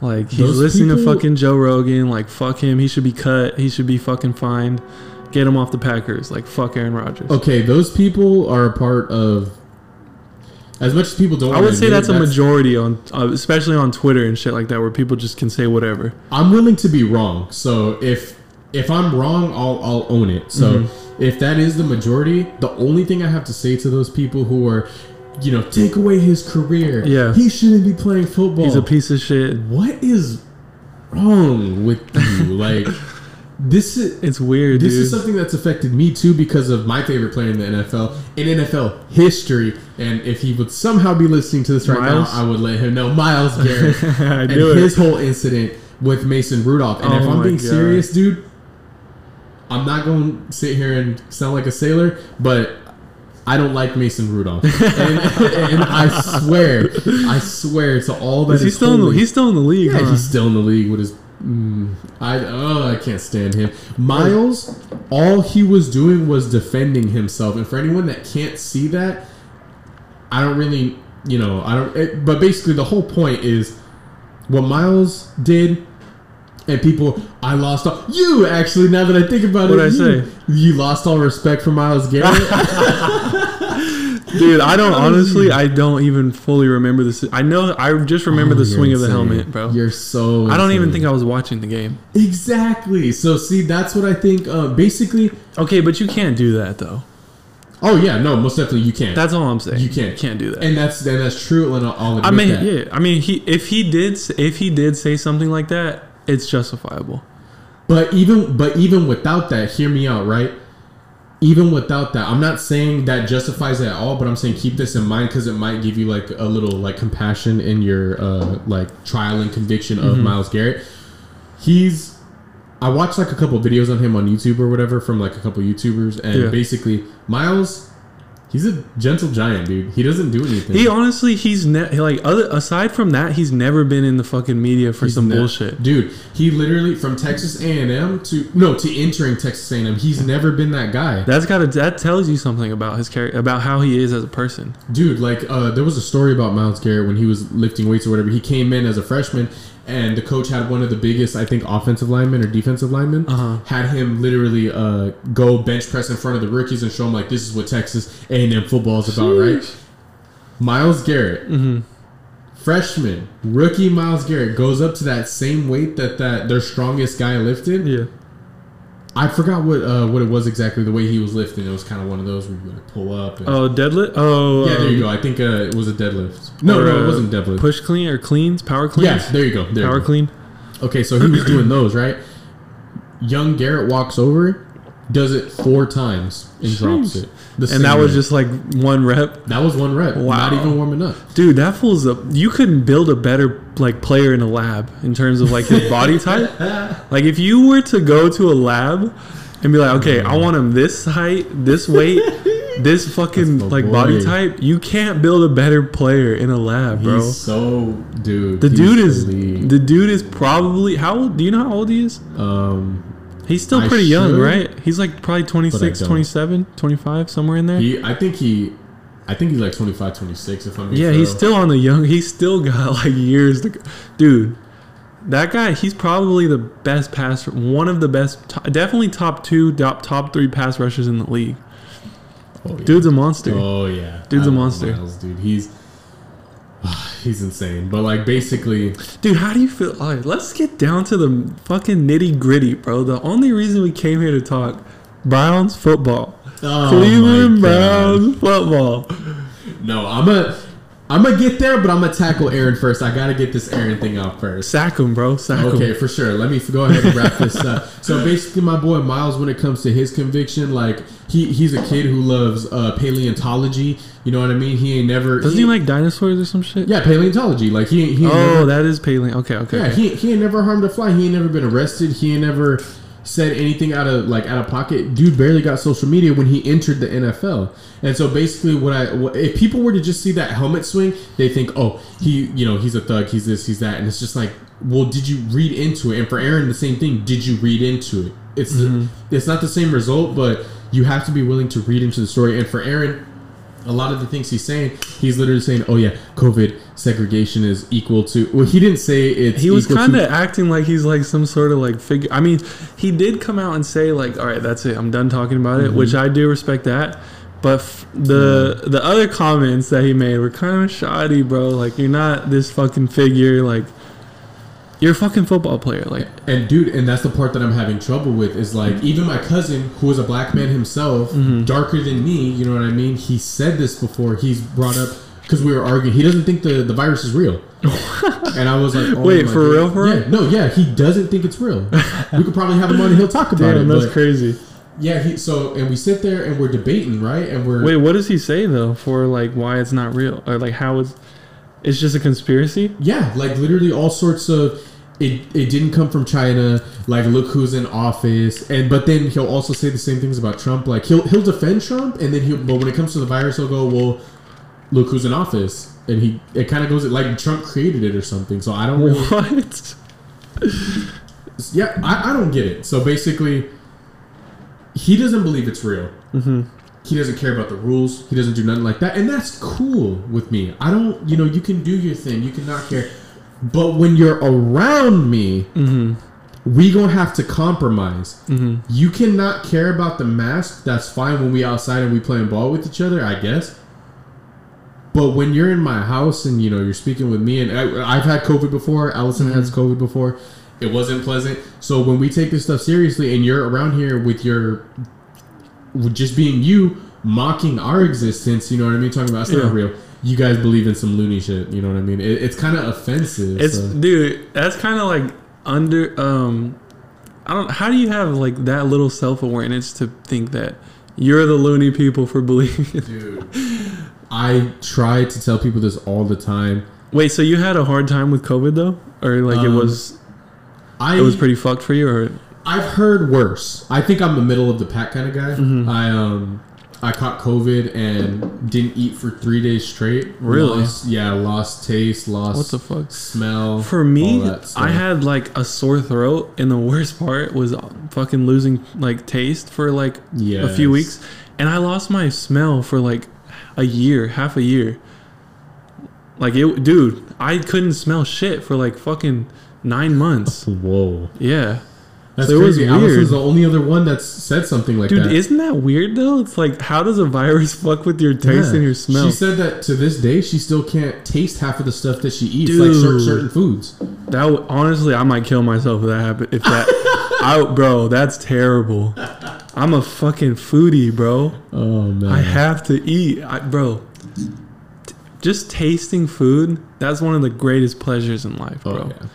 Like he's Those listening to fucking Joe Rogan. Like fuck him. He should be cut. He should be fucking fined. Get him off the Packers. Like fuck Aaron Rodgers. Okay, those people are a part of. As much as people don't, I would say that's a majority on, uh, especially on Twitter and shit like that, where people just can say whatever. I'm willing to be wrong. So if if I'm wrong, I'll I'll own it. So Mm-hmm. if that is the majority, the only thing I have to say to those people who are, you know, take away his career. Yeah. he shouldn't be playing football. He's a piece of shit. What is wrong with you? [LAUGHS] like this is. It's weird, This dude. is something that's affected me too because of my favorite player in the NFL in NFL history. And if he would somehow be listening to this right Myles? now, I would let him know. Myles [LAUGHS] Garrett I and knew his whole incident with Mason Rudolph. And if Oh I'm being God. serious, dude, I'm not going to sit here and sound like a sailor, but I don't like Mason Rudolph. and, and I swear, I swear to all that Is he is still in the, he's still in the league? yeah, huh? he's still in the league with his. Mm, I oh, I can't stand him. Myles, all he was doing was defending himself, and for anyone that can't see that, I don't really, you know, I don't. It, but basically, the whole point is what Myles did, and people. I lost all. You actually, now that I think about What'd it, I you, say? You lost all respect for Myles Garrett. [LAUGHS] Dude, I don't honestly. I don't even fully remember this. I know. I just remember Oh, the you're swing of the helmet, bro. You're so. I don't even think I was watching the game. Exactly. So see, that's what I think. Uh, basically, Okay, but you can't do that though. oh yeah, no, most definitely you can't. That's all I'm saying. You can't. can't do that. and that's and that's true. And I'll, I'll admit I mean, that. yeah. I mean, he if he did if he did say something like that, it's justifiable. But even but even without that, hear me out, right? Even without that, I'm not saying that justifies it at all, but I'm saying keep this in mind because it might give you like a little like compassion in your uh like trial and conviction of Mm-hmm. Myles Garrett. He's I watched like a couple videos on him on YouTube or whatever from like a couple YouTubers, and Yeah. basically Myles, he's a gentle giant, dude. He doesn't do anything. He honestly, he's ne- like other aside from that, he's never been in the fucking media for He's some ne- bullshit. dude. He literally from Texas A and M to no to entering Texas A and M. He's never been that guy. That's got to that tells you something about his character, about how he is as a person. Dude, like uh, there was a story about Myles Garrett when he was lifting weights or whatever. He came in as a freshman, and the coach had one of the biggest, I think, offensive linemen or defensive linemen. Uh-huh. Had him literally uh, go bench press in front of the rookies and show them like this is what Texas A and M football is about, right? Myles Garrett, Mm-hmm. freshman, rookie Myles Garrett goes up to that same weight that that their strongest guy lifted. Yeah. I forgot what uh, what it was exactly. The way he was lifting, it was kind of one of those where you like pull up. And, Oh, deadlift. Oh, yeah, there you um, go. I think uh, it was a deadlift. No, no, it uh, wasn't deadlift. Push clean or cleans, power cleans. yeah, there you go. There power you go. clean. Okay, so he was doing those right. Young Garrett walks over, does it four times and drops it. And that was way. just like one rep. that was one rep. Wow. Not even warming up. Dude, that fool's a. You couldn't build a better like player in a lab in terms of like his body [LAUGHS] type. Like if you were to go to a lab and be like, okay, I want him this height, this weight, [LAUGHS] this fucking like body type. You can't build a better player in a lab, bro. He's so dude. the dude is elite. the dude is probably how old? Do you know how old he is? um. He's still I pretty young, should, right? He's like probably 26, 27, 25, somewhere in there. He, I think he, I think he's like 25, 26 If I'm being Yeah, he's still on the young. He's still [LAUGHS] got like years to. Dude, that guy, he's probably the best pass, one of the best, definitely top two, top, top three pass rushers in the league. Oh, yeah. Dude's a monster. Oh yeah, Dude's I a monster. Myles, dude, he's [SIGHS] he's insane. But like basically, Dude, how do you feel? Right, let's get down to the fucking nitty gritty, bro. The only reason we came here to talk Browns football. oh Cleveland. Browns football. No, I'm a. I'm gonna get there, but I'm gonna tackle Aaron first. I gotta get this Aaron thing out first. Sack him, bro. Sack him. Okay, for sure. Let me go ahead and wrap this up. [LAUGHS] So basically, my boy Myles, when it comes to his conviction, like he he's a kid who loves uh, paleontology. You know what I mean? He ain't never. Doesn't he like dinosaurs or some shit? Yeah, paleontology. Like he, he Oh, never, that is paleo. Okay, okay. yeah, okay. he he ain't never harmed a fly. He ain't never been arrested. He ain't never. Said anything out of like out of pocket. Dude barely got social media when he entered the NFL. And so basically, what I if people were to just see that helmet swing, they think, oh, he you know he's a thug, he's this, he's that, and it's just like, well, did you read into it? And for Aaron, the same thing. Did you read into it? It's mm-hmm. it's not the same result, but you have to be willing to read into the story. And for Aaron, a lot of the things he's saying, he's literally saying, "Oh yeah, COVID segregation is equal to." Well, he didn't say it's. He was kind of acting like he's like some sort of like figure. I mean, he did come out and say like, "All right, that's it. I'm done talking about Mm-hmm. it," which I do respect that. But f- the the other comments that he made were kind of shoddy, bro. Like you're not this fucking figure. Like you're a fucking football player. Like And dude, and that's the part that I'm having trouble with is like even my cousin, who is a black man himself, Mm-hmm. darker than me, you know what I mean? He said this before. He's brought up because we were arguing. He doesn't think the, the virus is real. [LAUGHS] and I was like, oh Wait, for God. real, for real? No, yeah, he doesn't think it's real. [LAUGHS] we could probably have him on and he'll talk about damn, it. that's crazy. yeah, he, so and we sit there and we're debating, right? And we're Wait, what does he say though for like why it's not real or like how it's it's just a conspiracy? Yeah, like literally all sorts of it it didn't come from China. Like look who's in office. And but then he'll also say the same things about Trump. Like he'll he'll defend Trump and then he'll but when it comes to the virus he'll go, Well, look who's in office. And he it kind of goes like Trump created it or something. So I don't really What? [LAUGHS] Yeah, I, I don't get it. So basically he doesn't believe it's real. Mm-hmm. He doesn't care about the rules. He doesn't do nothing like that, and that's cool with me. I don't, you know, you can do your thing. You can not care, but when you're around me, Mm-hmm. we gonna have to compromise. Mm-hmm. You cannot care about the mask. That's fine when we outside and we playing ball with each other, I guess. But when you're in my house and you know you're speaking with me, and I, I've had COVID before, Allison has COVID before. It wasn't pleasant. So when we take this stuff seriously, and you're around here with your with just being you, mocking our existence, you know what I mean? Talking about it's Yeah. not real. You guys believe in some loony shit, you know what I mean? It, it's kind of offensive. It's so. dude, that's kind of like under um I don't how do you have like that little self-awareness to think that you're the loony people for [LAUGHS] believing Dude, I try to tell people this all the time. Wait, so you had a hard time with COVID though? Or like it Um, was I it was pretty fucked for you or I've heard worse. I think I'm the middle of the pack kind of guy. Mm-hmm. I um I caught COVID and didn't eat for three days straight. Really? Lost, yeah, lost taste, lost what the fuck? smell. For me, all that stuff. I had like a sore throat, and the worst part was fucking losing like taste for like a few weeks, and I lost my smell for like a year, half a year. Like it, dude, I couldn't smell shit for like fucking nine months. [LAUGHS] Whoa, Yeah, that's So it was crazy. weird. Allison's the only other one that's said something like that. dude, isn't that weird though? It's like how does a virus fuck with your taste Yeah. and your smell? She said that to this day she still can't taste half of the stuff that she eats, like cer- Dude. certain foods. That w- honestly, I might kill myself if that happened. If that, [LAUGHS] I, bro, that's terrible. I'm a fucking foodie, bro. Oh man, I have to eat, I, bro. t- Just tasting food, that's one of the greatest pleasures in life, oh bro. yeah.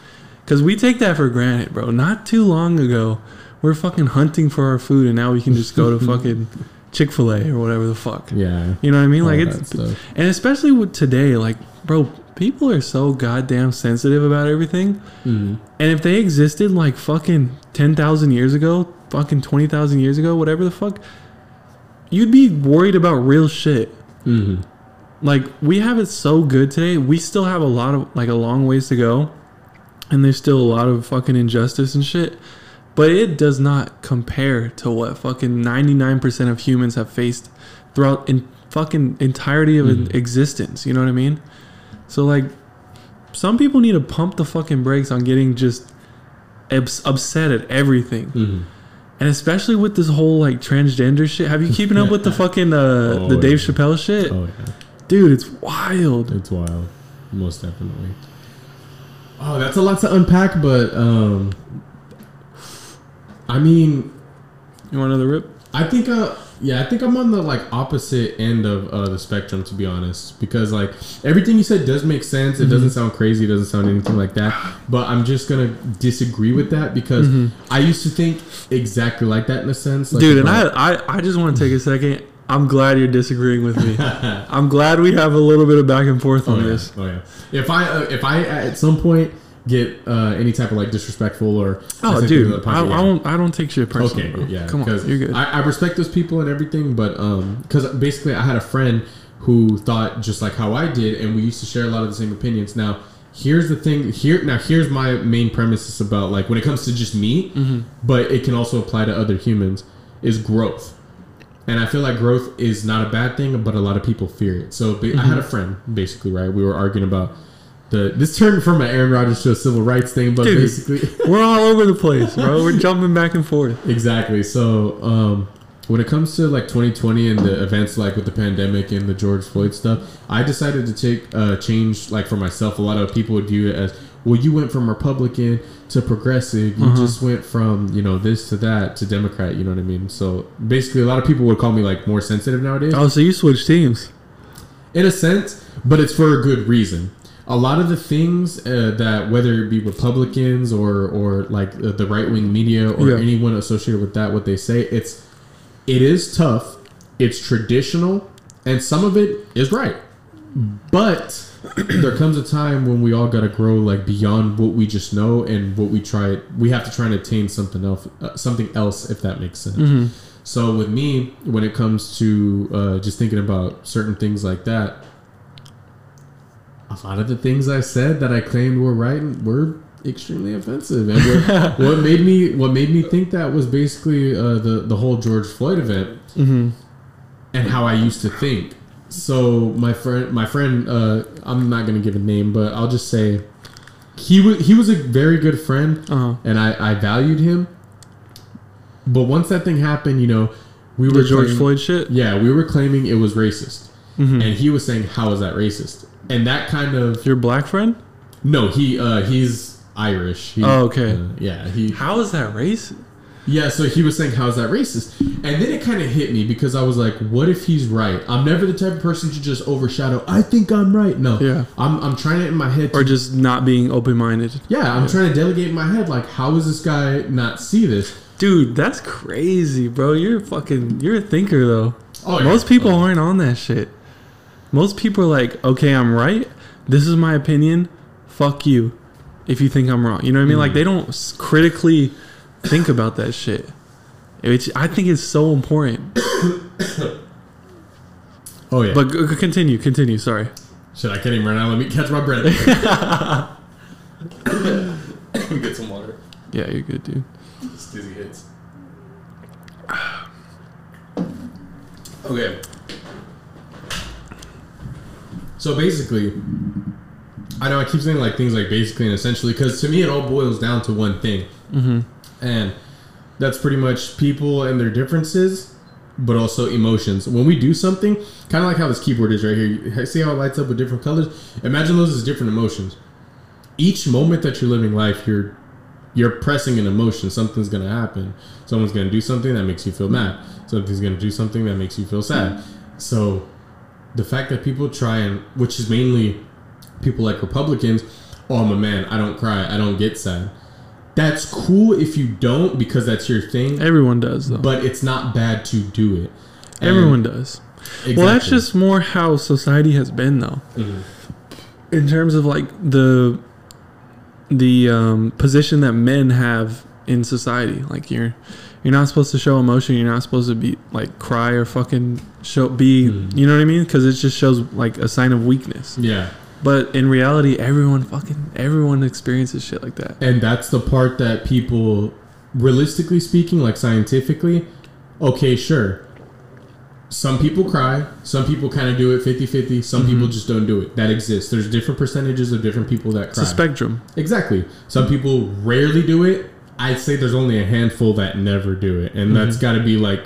Because we take that for granted, bro. Not too long ago, we're fucking hunting for our food, and now we can just go to [LAUGHS] fucking Chick Fil A or whatever the fuck. Yeah. You know what I mean? all Like it's stuff. and especially with today, like, bro, people are so goddamn sensitive about everything. Mhm. And if they existed like fucking 10,000 years ago, fucking 20,000 years ago, whatever the fuck, you'd be worried about real shit. Mhm. Like, we have it so good today. We still have a lot of, like, a long ways to go. And there's still a lot of fucking injustice and shit. But it does not compare to what fucking 99% of humans have faced throughout in fucking entirety of Mhm. existence. You know what I mean? So, like, some people need to pump the fucking brakes on getting just upset at everything. Mhm. And especially with this whole like transgender shit. Have you keeping up with the [LAUGHS] fucking uh Oh, the Dave yeah. Chappelle shit? Oh yeah. Dude, it's wild. It's wild, most definitely. Oh, that's a lot to unpack, but um, I mean, You want another rip? I think, uh, yeah, I think I'm on the like opposite end of uh, the spectrum, to be honest, because like everything you said does make sense. It doesn't sound crazy. It doesn't sound anything like that. But I'm just gonna disagree with that because I used to think exactly like that in a sense, like Dude, and I, I I just want to take a second. I'm glad you're disagreeing with me. [LAUGHS] I'm glad we have a little bit of back and forth Oh on yeah. this. Oh yeah. If I uh, if I at some point get uh, any type of like disrespectful or Oh, I dude, I, I don't. I don't take shit personally. Okay, bro. yeah. Come on, you're good. I, I respect those people and everything, but um, because basically I had a friend who thought just like how I did, and we used to share a lot of the same opinions. Now, here's the thing. Here, now here's my main premises about like when it comes to just me, Mm-hmm. but it can also apply to other humans. Is growth, and I feel like growth is not a bad thing, but a lot of people fear it. So ba- I had a Mm-hmm. friend, basically, right? We were arguing about. The, this turned from an Aaron Rodgers to a civil rights thing, but Dude. basically, [LAUGHS] We're all over the place, bro. We're jumping back and forth. Exactly. So, um, when it comes to like 2020 and the events like with the pandemic and the George Floyd stuff, I decided to take uh, change like for myself. A lot of people would view it as, well, you went from Republican to progressive. You Uh-huh. just went from you know this to that to Democrat. You know what I mean? So basically, a lot of people would call me like more sensitive nowadays Oh, so you switched teams? in a sense, but it's for a good reason. A lot of the things uh, that whether it be Republicans or or like uh, the right wing media or Yeah. anyone associated with that, what they say, it's it is tough, it's traditional, and some of it is right. But [CLEARS THROAT] there comes a time when we all got to grow like beyond what we just know and what we try. We have to try and attain something else, uh, something else, if that makes sense. So with me, when it comes to uh, just thinking about certain things like that, a lot of the things I said that I claimed were right were extremely offensive. And what, [LAUGHS] what made me what made me think that was basically uh, the the whole George Floyd event Mm-hmm. and how I used to think. So my friend, my friend, uh, I'm not gonna give a name, but I'll just say he was he was a very good friend, Uh huh. and I, I valued him. But once that thing happened, you know, we The were George claiming- Floyd shit. Yeah, we were claiming it was racist, Mhm. and he was saying, "How is that racist?" And that kind of Your black friend? no, he uh, he's Irish. He, Oh, okay. uh, yeah, he How is that race? Yeah, so he was saying, "How's that racist?" And then it kind of hit me because I was like, "What if he's right?" I'm never the type of person to just overshadow. I think I'm right. No, Yeah. I'm I'm trying it in my head. To, Or just not being open minded? yeah, I'm trying to delegate in my head. Like, how does this guy not see this? Dude, that's crazy, bro. You're fucking. You're a thinker, though. Oh, yeah. Most people Oh. aren't on that shit. Most people are like, okay, I'm right. This is my opinion. Fuck you. If you think I'm wrong, you know what I mean. Like Mhm. they don't critically think about that shit. Which I think is so important. Oh yeah, But g- g- continue, continue. Sorry. shit, I can't even run out. Let me catch my breath. [LAUGHS] Get some water. Yeah, you're good, dude. This dizzy hits. Okay. So basically, I know I keep saying like things like basically and essentially because to me it all boils down to one thing, Mm-hmm. And that's pretty much people and their differences, but also emotions. When we do something, kind of like how this keyboard is right here. See how it lights up with different colors? Imagine those as different emotions. Each moment that you're living life, you're you're pressing an emotion. Something's gonna happen. Someone's gonna do something that makes you feel mad. Something's gonna do something that makes you feel sad. So the fact that people try and which is mainly people like Republicans, oh I'm a man, I don't cry, I don't get sad. That's cool if you don't because that's your thing, Everyone does though. but it's not bad to do it. And- Everyone does. Exactly. Well, that's just more how society has been though. Mhm. in terms of like the the um, position that men have in society. Like you're you're not supposed to show emotion. You're not supposed to be like cry or fucking show be. Mhm. You know what I mean? Because it just shows like a sign of weakness. yeah. But in reality, everyone fucking everyone experiences shit like that. And that's the part that people, realistically speaking, like scientifically, okay, sure. Some people cry. Some people kind of do it 50 50. Some Mhm. people just don't do it. That exists. There's different percentages of different people that It's a spectrum. exactly. Some people rarely do it. I'd say there's only a handful that never do it. And that's Mhm. got to be like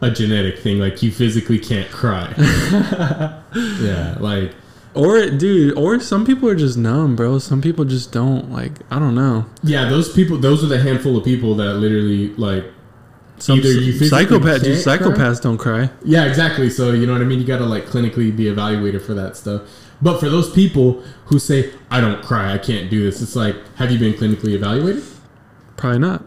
a genetic thing. Like you physically can't cry. [LAUGHS] yeah. Like, Or dude, or some people are just numb, bro. Some people just don't like. I don't know. yeah, those people, those are the handful of people that literally like Some Either you psychopaths, dude, can't cry- psychopaths don't cry. Yeah, exactly. So you know what I mean. You got to like clinically be evaluated for that stuff. But for those people who say I don't cry, I can't do this, it's like, have you been clinically evaluated? Probably not.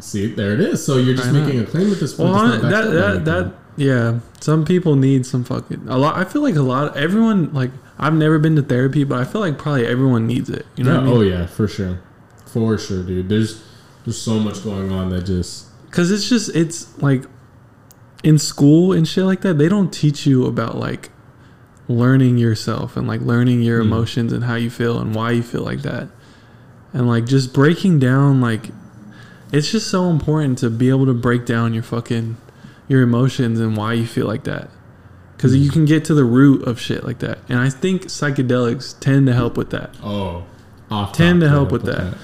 See, there it is. So you're just know. making a claim at this point. Well, that by that that yeah. Some people need some fucking a lot. I feel like a lot. Everyone like I've never been to therapy, but I feel like probably everyone needs it. You know yeah, what I mean? Oh yeah, for sure, for sure, dude. There's there's so much going on that just Because it's just it's like in school and shit like that. They don't teach you about like learning yourself and like learning your Mm. emotions and how you feel and why you feel like that, and like just breaking down like it's just so important to be able to break down your fucking your emotions and why you feel like that. Because Mm. you can get to the root of shit like that, and I think psychedelics tend to help with that. oh off Ten top to help with that.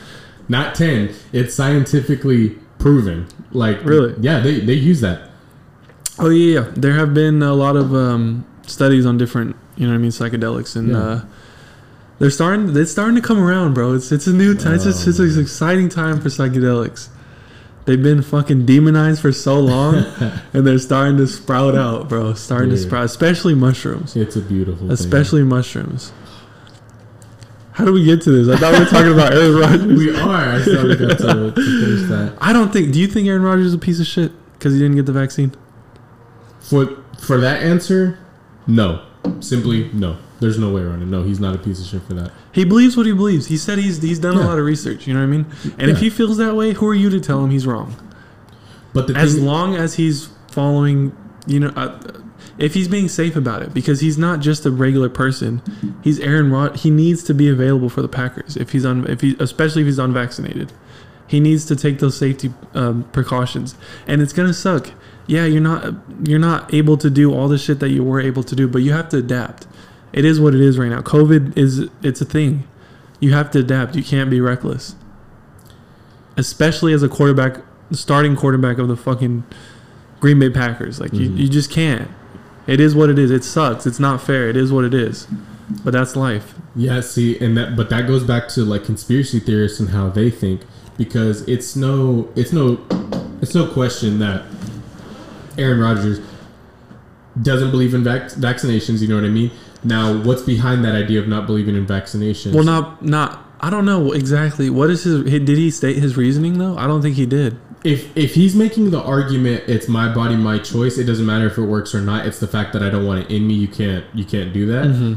Not ten. It's scientifically proven. Like Really? Yeah, they they use that. Oh yeah, yeah. There have been a lot of um, studies on different, you know what I mean, psychedelics, and Yeah. uh, they're starting. It's starting to come around, bro. It's it's a new time. It's, just, it's Oh, an exciting time for psychedelics. They've been fucking demonized for so long, [LAUGHS] and they're starting to sprout out, bro. Starting to sprout, especially mushrooms. It's a beautiful. thing. Especially mushrooms. How do we get to this? I thought we were talking about Aaron [LAUGHS] Rodgers. we are. I still got to, to finish that. I don't think. Do you think Aaron Rodgers is a piece of shit because he didn't get the vaccine? For for that answer, no. Simply no. There's no way around it. No, he's not a piece of shit for that. He believes what he believes. He said he's he's done a lot of research. You know what I mean? And if he feels that way, who are you to tell him he's wrong? But the As thing, long as he's following, you know, uh, if he's being safe about it, because he's not just a regular person. He's Aaron Rod. He needs to be available for the Packers if he's on, if he, especially if he's unvaccinated. He needs to take those safety um, precautions, and it's gonna suck. Yeah, you're not you're not able to do all the shit that you were able to do, but you have to adapt. It is what it is right now. COVID is it's a thing. You have to adapt. You can't be reckless. Especially as a quarterback, starting quarterback of the fucking Green Bay Packers. Like Mhm. you, you just can't. It is what it is. It sucks. It's not fair. It is what it is. But that's life. yeah, see, and that, but that goes back to like conspiracy theorists and how they think, because it's no, it's no, it's no question that Aaron Rodgers doesn't believe in vac- vaccinations. You know what I mean? Now, what's behind that idea of not believing in vaccinations? Well, not not. I don't know exactly what is his. Did he state his reasoning though? I don't think he did. if if he's making the argument it's my body my choice it doesn't matter if it works or not it's the fact that i don't want it in me you can't you can't do that Mm-hmm.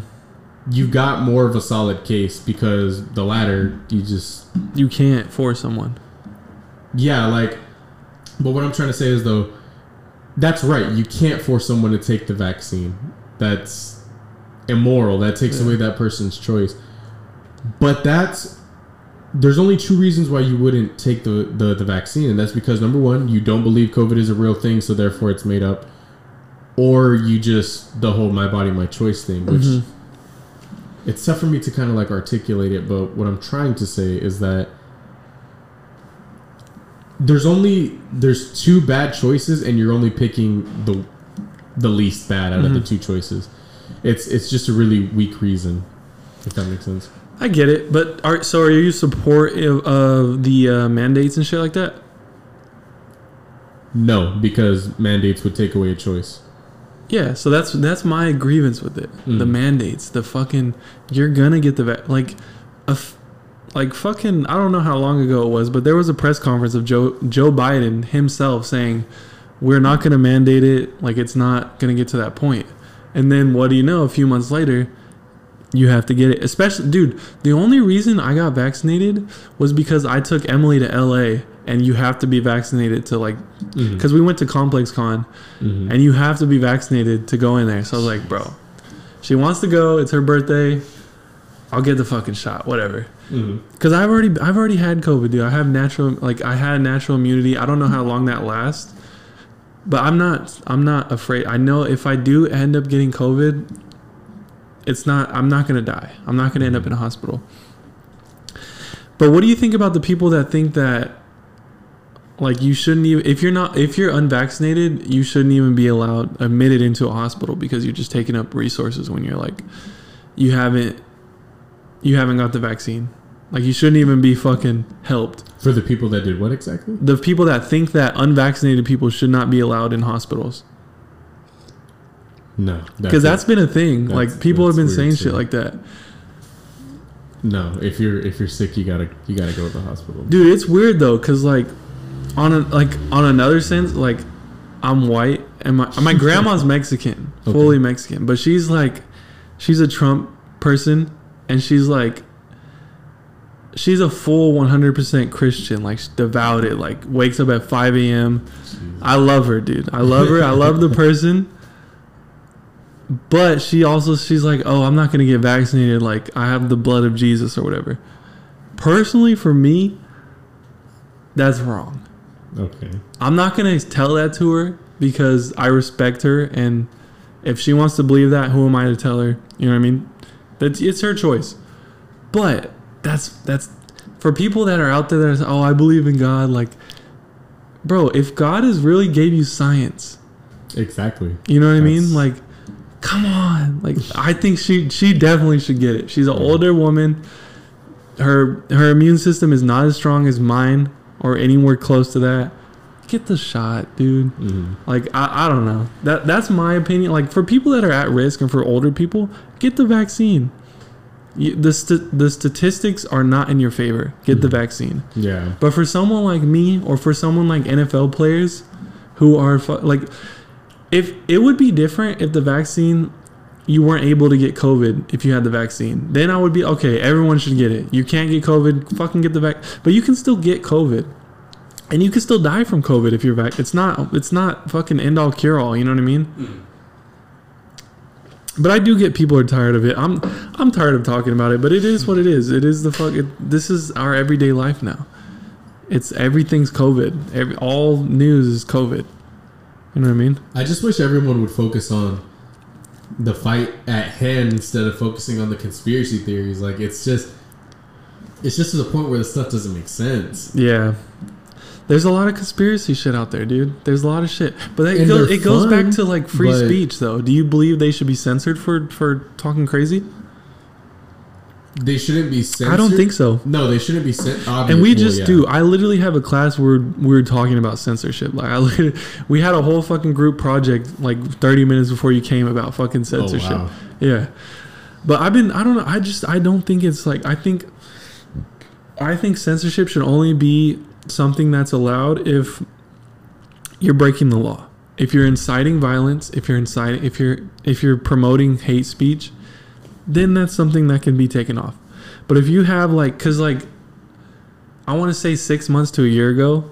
you've got more of a solid case because the latter you just You can't force someone. yeah like but what i'm trying to say is though that's right you can't force someone to take the vaccine that's immoral that takes Yeah. away that person's choice but that's there's only two reasons why you wouldn't take the, the the vaccine and that's because number one you don't believe covid is a real thing so therefore it's made up or you just the whole my body my choice thing which Mhm. it's tough for me to kind of like articulate it but what i'm trying to say is that there's only there's two bad choices and you're only picking the the least bad out of the Mhm. two choices it's it's just a really weak reason if that makes sense I get it, but are so are you supportive of the uh, mandates and shit like that? no because mandates would take away a choice Yeah, so that's that's my grievance with it. The Mm. mandates, the fucking you're gonna get the va- like a f- like fucking I don't know how long ago it was, but there was a press conference of Joe Joe Biden himself saying we're not gonna mandate it, like it's not gonna get to that point. And then what do you know? A few months later, you have to get it. Especially, dude, the only reason I got vaccinated was because I took Emily to LA, and you have to be vaccinated to like because we went to Complex Con Mhm. and you have to be vaccinated to go in there. So I was like, bro, she wants to go. It's her birthday. I'll get the fucking shot, whatever. Because I've already, I've already had COVID, dude. I have natural, like, I had natural immunity. I don't know how long that lasts, but I'm not, I'm not afraid. I know if I do end up getting COVID, it's not, I'm not gonna die. I'm not gonna end up in a hospital. But what do you think about the people that think that like you shouldn't even if you're not if you're unvaccinated you shouldn't even be allowed admitted into a hospital because you're just taking up resources when you're like you haven't you haven't got the vaccine like you shouldn't even be fucking helped. For the people that did what exactly? The people that think that unvaccinated people should not be allowed in hospitals. No because that's been a thing. like people have been saying weird, shit like that. No if you're if you're sick you gotta you gotta go to the hospital. Dude it's weird though because like on a like on another sense like i'm white and my my [LAUGHS] grandma's mexican Okay. fully mexican but she's like she's a trump person and she's like she's a full 100% christian like devoted like wakes up at 5 a.m i love her dude. I love her. I love the [LAUGHS] person. But she also she's like oh i'm not gonna get vaccinated. Like i have the blood of jesus or whatever. Personally for me that's wrong. Okay. i'm not gonna tell that to her because i respect her and if she wants to believe that who am i to tell her? You know what i mean? That's it's her choice. But that's that's for people that are out there that are oh i believe in god like bro if god has really gave you science Exactly. you know what I mean? Like, come on. Like, I think she she definitely should get it. She's an Yeah. older woman. Her her immune system is not as strong as mine or anywhere close to that. Get the shot, dude. hmm Like, I, I don't know. That that's my opinion. Like, for people that are at risk and for older people, get the vaccine. You, the st- the statistics are not in your favor. Get the Mhm. vaccine. Yeah. But for someone like me, or for someone like NFL players, who are fu- like, if it would be different if the vaccine, you weren't able to get COVID if you had the vaccine, then I would be okay. Everyone should get it. You can't get COVID, fucking get the vac. But you can still get COVID, and you can still die from COVID if you're vac. It's not. It's not fucking end all cure all. You know what I mean? But I do get people are tired of it. I'm I'm tired of talking about it. But it is what it is. It is the fuck. It, this is our everyday life now. It's everything's COVID. Every, all news is COVID. You know what I mean? I just wish everyone would focus on the fight at hand instead of focusing on the conspiracy theories. Like it's just, it's just to the point where the stuff doesn't make sense. Yeah. There's a lot of conspiracy shit out there, dude. There's a lot of shit, but it And goes, back to like free speech, though. Do you believe they should be censored for for talking crazy? They shouldn't be censored. I don't think so. No, they shouldn't be sent. And we just do. I literally have a class where we are talking about censorship. Like I, [LAUGHS] we had a whole fucking group project like 30 minutes before you came about fucking Oh, censorship. wow. Yeah, but I've been. I don't know. I just. I don't think it's like. I think. I think censorship should only be something that's allowed if you're breaking the law. If you're inciting violence, if you're inciting, if you're if you're promoting hate speech, then that's something that can be taken off. But if you have like, cause like, I want to say six months to a year ago,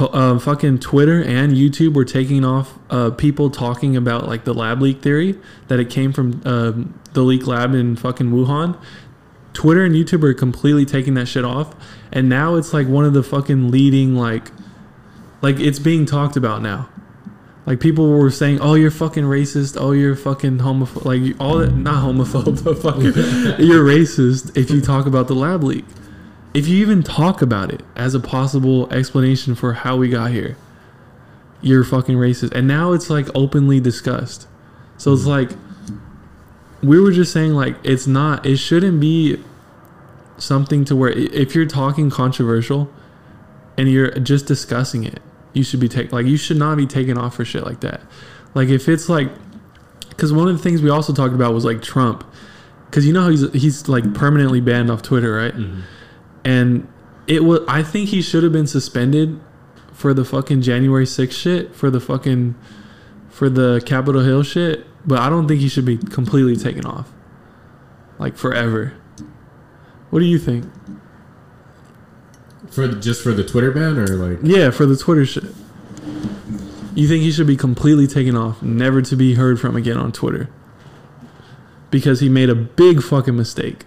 uh, fucking Twitter and YouTube were taking off uh, people talking about like the lab leak theory that it came from um, the leak lab in fucking Wuhan. Twitter and YouTube are completely taking that shit off, and now it's like one of the fucking leading like, like it's being talked about now. Like people were saying, "Oh, you're fucking racist. Oh, you're fucking homophobe. Like all that, not homophobe, [LAUGHS] but fucking, [LAUGHS] you're racist if you talk about the lab leak. If you even talk about it as a possible explanation for how we got here, you're fucking racist. And now it's like openly discussed. So it's hmm. like we were just saying like it's not. It shouldn't be something to where if you're talking controversial and you're just discussing it, you should be taken like you should not be taken off for shit like that. Like if it's like, because one of the things we also talked about was like Trump, because you know how he's he's like permanently banned off Twitter, right? Mhm. And it was I think he should have been suspended for the fucking January 6th shit, for the fucking for the Capitol Hill shit, but I don't think he should be completely taken off. Like forever. What do you think? for the, just for the Twitter ban or like Yeah, for the Twitter shit. You think he should be completely taken off, never to be heard from again on Twitter? Because he made a big fucking mistake.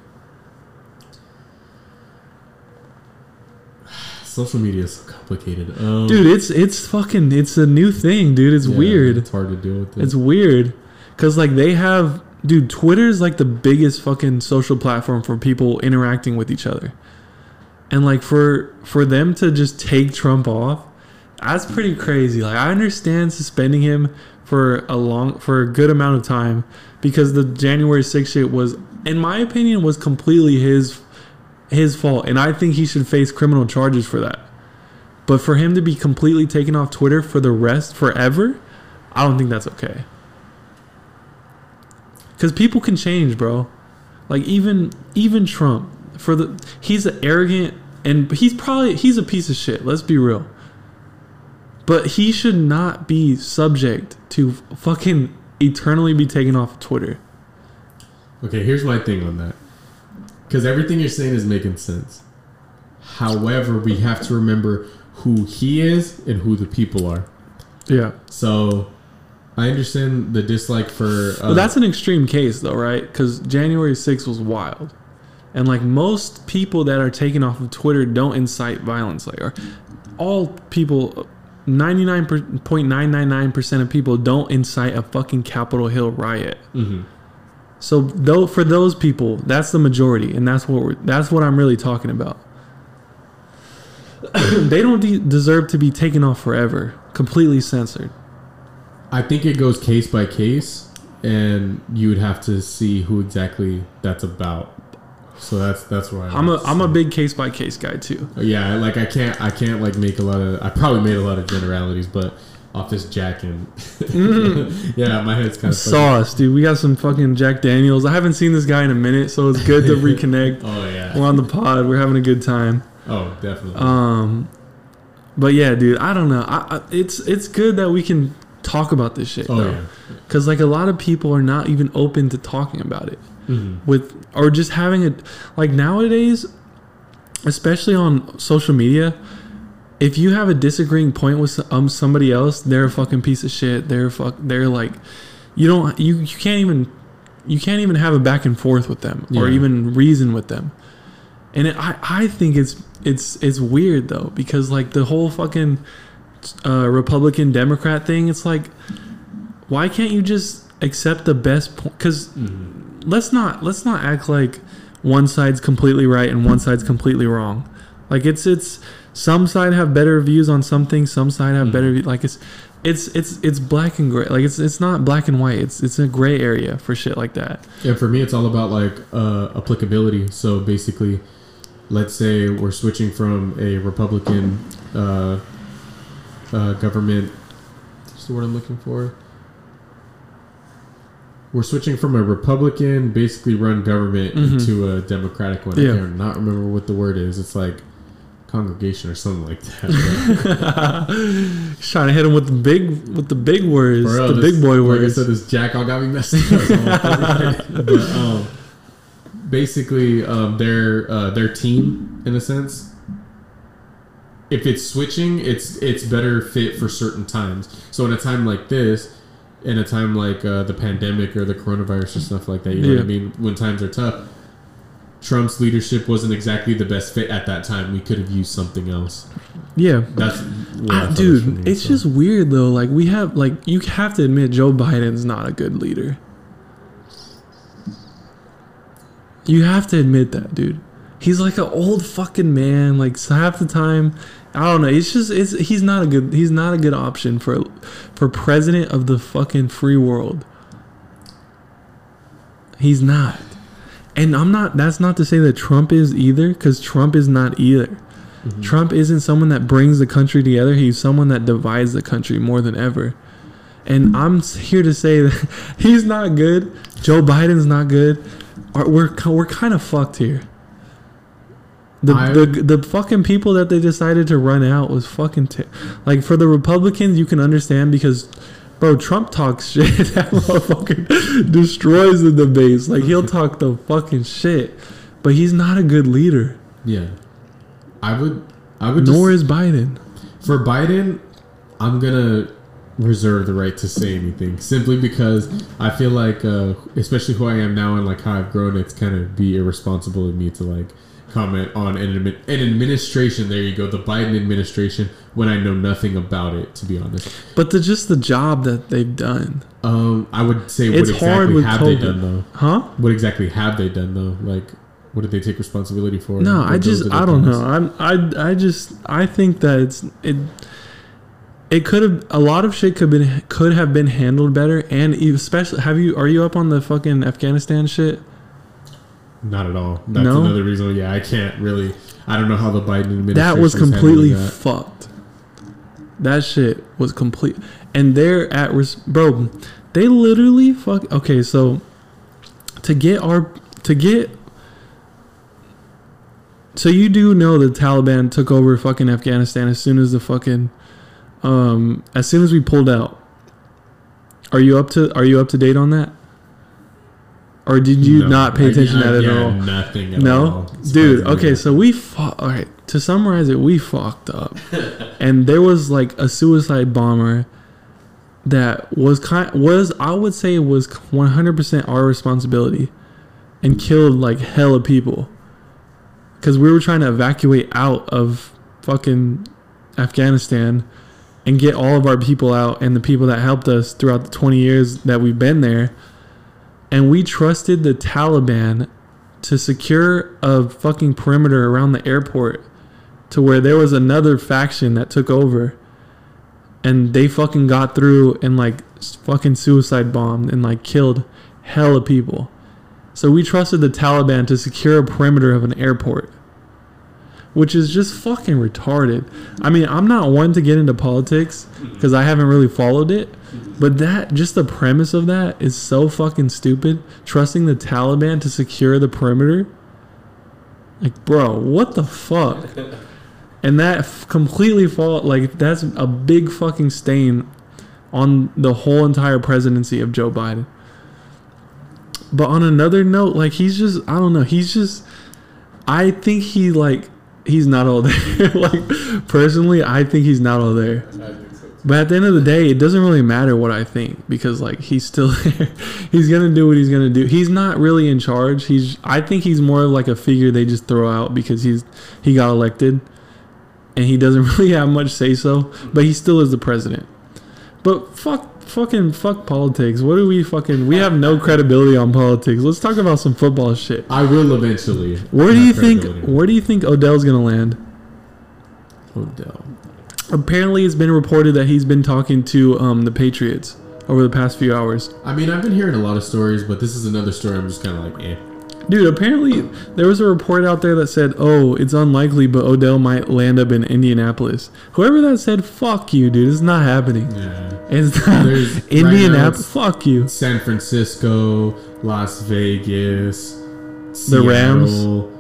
[SIGHS] social media is so complicated. Um, Dude, it's it's fucking it's a new thing, dude. It's yeah, weird. It's hard to deal with. It. It's weird cuz like they have dude, Twitter is like the biggest fucking social platform for people interacting with each other. And like for for them to just take Trump off, that's pretty crazy. Like I understand suspending him for a long for a good amount of time because the January 6th shit was in my opinion was completely his his fault and I think he should face criminal charges for that. But for him to be completely taken off Twitter for the rest forever, I don't think that's okay. Cuz people can change, bro. Like even even Trump for the he's an arrogant and he's probably he's a piece of shit. Let's be real. But he should not be subject to fucking eternally be taken off of Twitter. Okay, here's my thing on that. Because everything you're saying is making sense. However, we have to remember who he is and who the people are. Yeah. So, I understand the dislike for. Uh, But that's an extreme case, though, right? Because January 6th was wild. And, like, most people that are taken off of Twitter don't incite violence. Like, or all people, 99.999% of people don't incite a fucking Capitol Hill riot. Mhm. So, though, for those people, that's the majority. And that's what, we're, that's what I'm really talking about. [COUGHS] they don't de- deserve to be taken off forever, completely censored. I think it goes case by case, and you would have to see who exactly that's about. So that's that's why I I'm a I'm a big case by case guy too. yeah. Like I can't I can't like make a lot of I probably made a lot of generalities, but off this jacking, [LAUGHS] yeah, my head's kind of Sauce, dude. We got some fucking Jack Daniels. I haven't seen this guy in a minute, so it's good to [LAUGHS] reconnect. Oh yeah. We're on the pod. We're having a good time. Oh definitely. Um, but yeah, dude. I don't know. I, I, it's it's good that we can talk about this shit oh though, yeah. because like a lot of people are not even open to talking about it Mhm. with or just having it like nowadays, especially on social media. If you have a disagreeing point with um somebody else, they're a fucking piece of shit. They're fuck. They're like, you don't. You you can't even. You can't even have a back and forth with them or even reason with them. And it, I I think it's it's it's weird though because like the whole fucking uh, Republican Democrat thing. It's like, why can't you just accept the best point? Because Mhm. let's not let's not act like one side's completely right and one side's completely wrong. Like it's it's some side have better views on something, some side have Mhm. better view- like it's it's it's it's black and gray. Like it's it's not black and white. It's it's a gray area for shit like that. Yeah, for me, it's all about like uh, applicability. So basically, let's say we're switching from a Republican uh, uh, government. What's the word I'm looking for? We're switching from a Republican, basically run government Mhm. into a Democratic one. Yeah. I cannot remember what the word is. It's like congregation or something like that. Just [LAUGHS] trying to hit him with the big with the big words, Bro, the this- big boy Like I words. said, this jack all got me messed up. [LAUGHS] but um, basically, um, their uh, their team, in a sense, if it's switching, it's it's better fit for certain times. So in a time like this, in a time like uh, the pandemic or the coronavirus or stuff like that, you know what I mean. When times are tough. Trump's leadership wasn't exactly the best fit at that time. We could have used something else. yeah. That's I- I thought it was for dude, me, it's so. just weird though. Like we have, like you have to admit, Joe Biden's not a good leader. You have to admit that, dude. He's like an old fucking man. Like so half the time, I don't know. It's just it's he's not a good he's not a good option for for president of the fucking free world. He's not. And I'm not that's not to say that Trump is either cuz Trump is not either. Mhm. Trump isn't someone that brings the country together. He's someone that divides the country more than ever. And I'm here to say that [LAUGHS] he's not good. Joe Biden's not good. We're we're kind of fucked here. The, I- the the fucking people that they decided to run out was fucking ter- like for the Republicans you can understand because bro Trump talks [LAUGHS] shit [LAUGHS] that motherfucker destroys the debates like he'll talk the fucking shit but he's not a good leader Yeah, I would. I would. nor just, is Biden for Biden, I'm gonna reserve the right to say anything simply because I feel like, uh, especially who I am now and like how I've grown, it's kind of be irresponsible of me to like comment on an, admi- an administration. There you go, the Biden administration, when I know nothing about it. To be honest, But the just the job that they've done, um, I would say what It's hard exactly have they done though? huh? What exactly have they done though? Like, what did they take responsibility for? No, I just I don't know. I'm I I just I think that it's it. It could have a lot of shit could been could have been handled better, and especially have you are you up on the fucking Afghanistan shit? Not at all. That's No? another reason. Yeah, I can't really. I don't know how the Biden administration. That was completely that. fucked. That shit was complete, and they're at risk, bro. They literally fuck. Okay, so to get our to get. So you do know the Taliban took over fucking Afghanistan as soon as the fucking, um, as soon as we pulled out. Are you up to Are you up to date on that? Or did you No, not pay attention I- to that yeah, at all? Nothing at No, all. dude. Okay, so we fought. All right, to summarize it, we fucked up, [LAUGHS] and there was like a suicide bomber that was kind was I would say was 100% our responsibility, and killed like hella people. Because we were trying to evacuate out of fucking Afghanistan, and get all of our people out, and the people that helped us throughout the 20 years that we've been there, and we trusted the Taliban to secure a fucking perimeter around the airport to where there was another faction that took over and they fucking got through and like fucking suicide bombed and like killed hella people. So we trusted the Taliban to secure a perimeter of an airport. Which is just fucking retarded. I mean, I'm not one to get into politics because I haven't really followed it. But that, just the premise of that is so fucking stupid. Trusting the Taliban to secure the perimeter. Like, bro, what the fuck? [LAUGHS] And that f- completely fall like that's a big fucking stain on the whole entire presidency of Joe Biden. But on another note, like he's just I don't know, he's just I think he like he's not all there. [LAUGHS] like personally, I think he's not all there. But at the end of the day, it doesn't really matter what I think because like he's still [LAUGHS] there. he's gonna do what he's gonna do. He's not really in charge. He's I think he's more of like a figure they just throw out because he's he got elected and he doesn't [LAUGHS] really have much say so. But he still is the president. But fuck fucking fuck politics. What do we fucking we have no credibility on politics. Let's talk about some football shit. I will eventually. Where do you think where do you think Odell's gonna land? Odell? Apparently it's been reported that he's been talking to um, the Patriots over the past few hours. I mean, I've been hearing a lot of stories, but this is another story. I'm just kind of like, eh. Dude, apparently there was a report out there that said, "Oh, it's unlikely, but Odell might land up in Indianapolis." Whoever that said, "Fuck you, dude. It's not happening." Yeah. It's not There's- right Indianapolis. it's- fuck you. San Francisco, Las Vegas, The Rams. Seattle.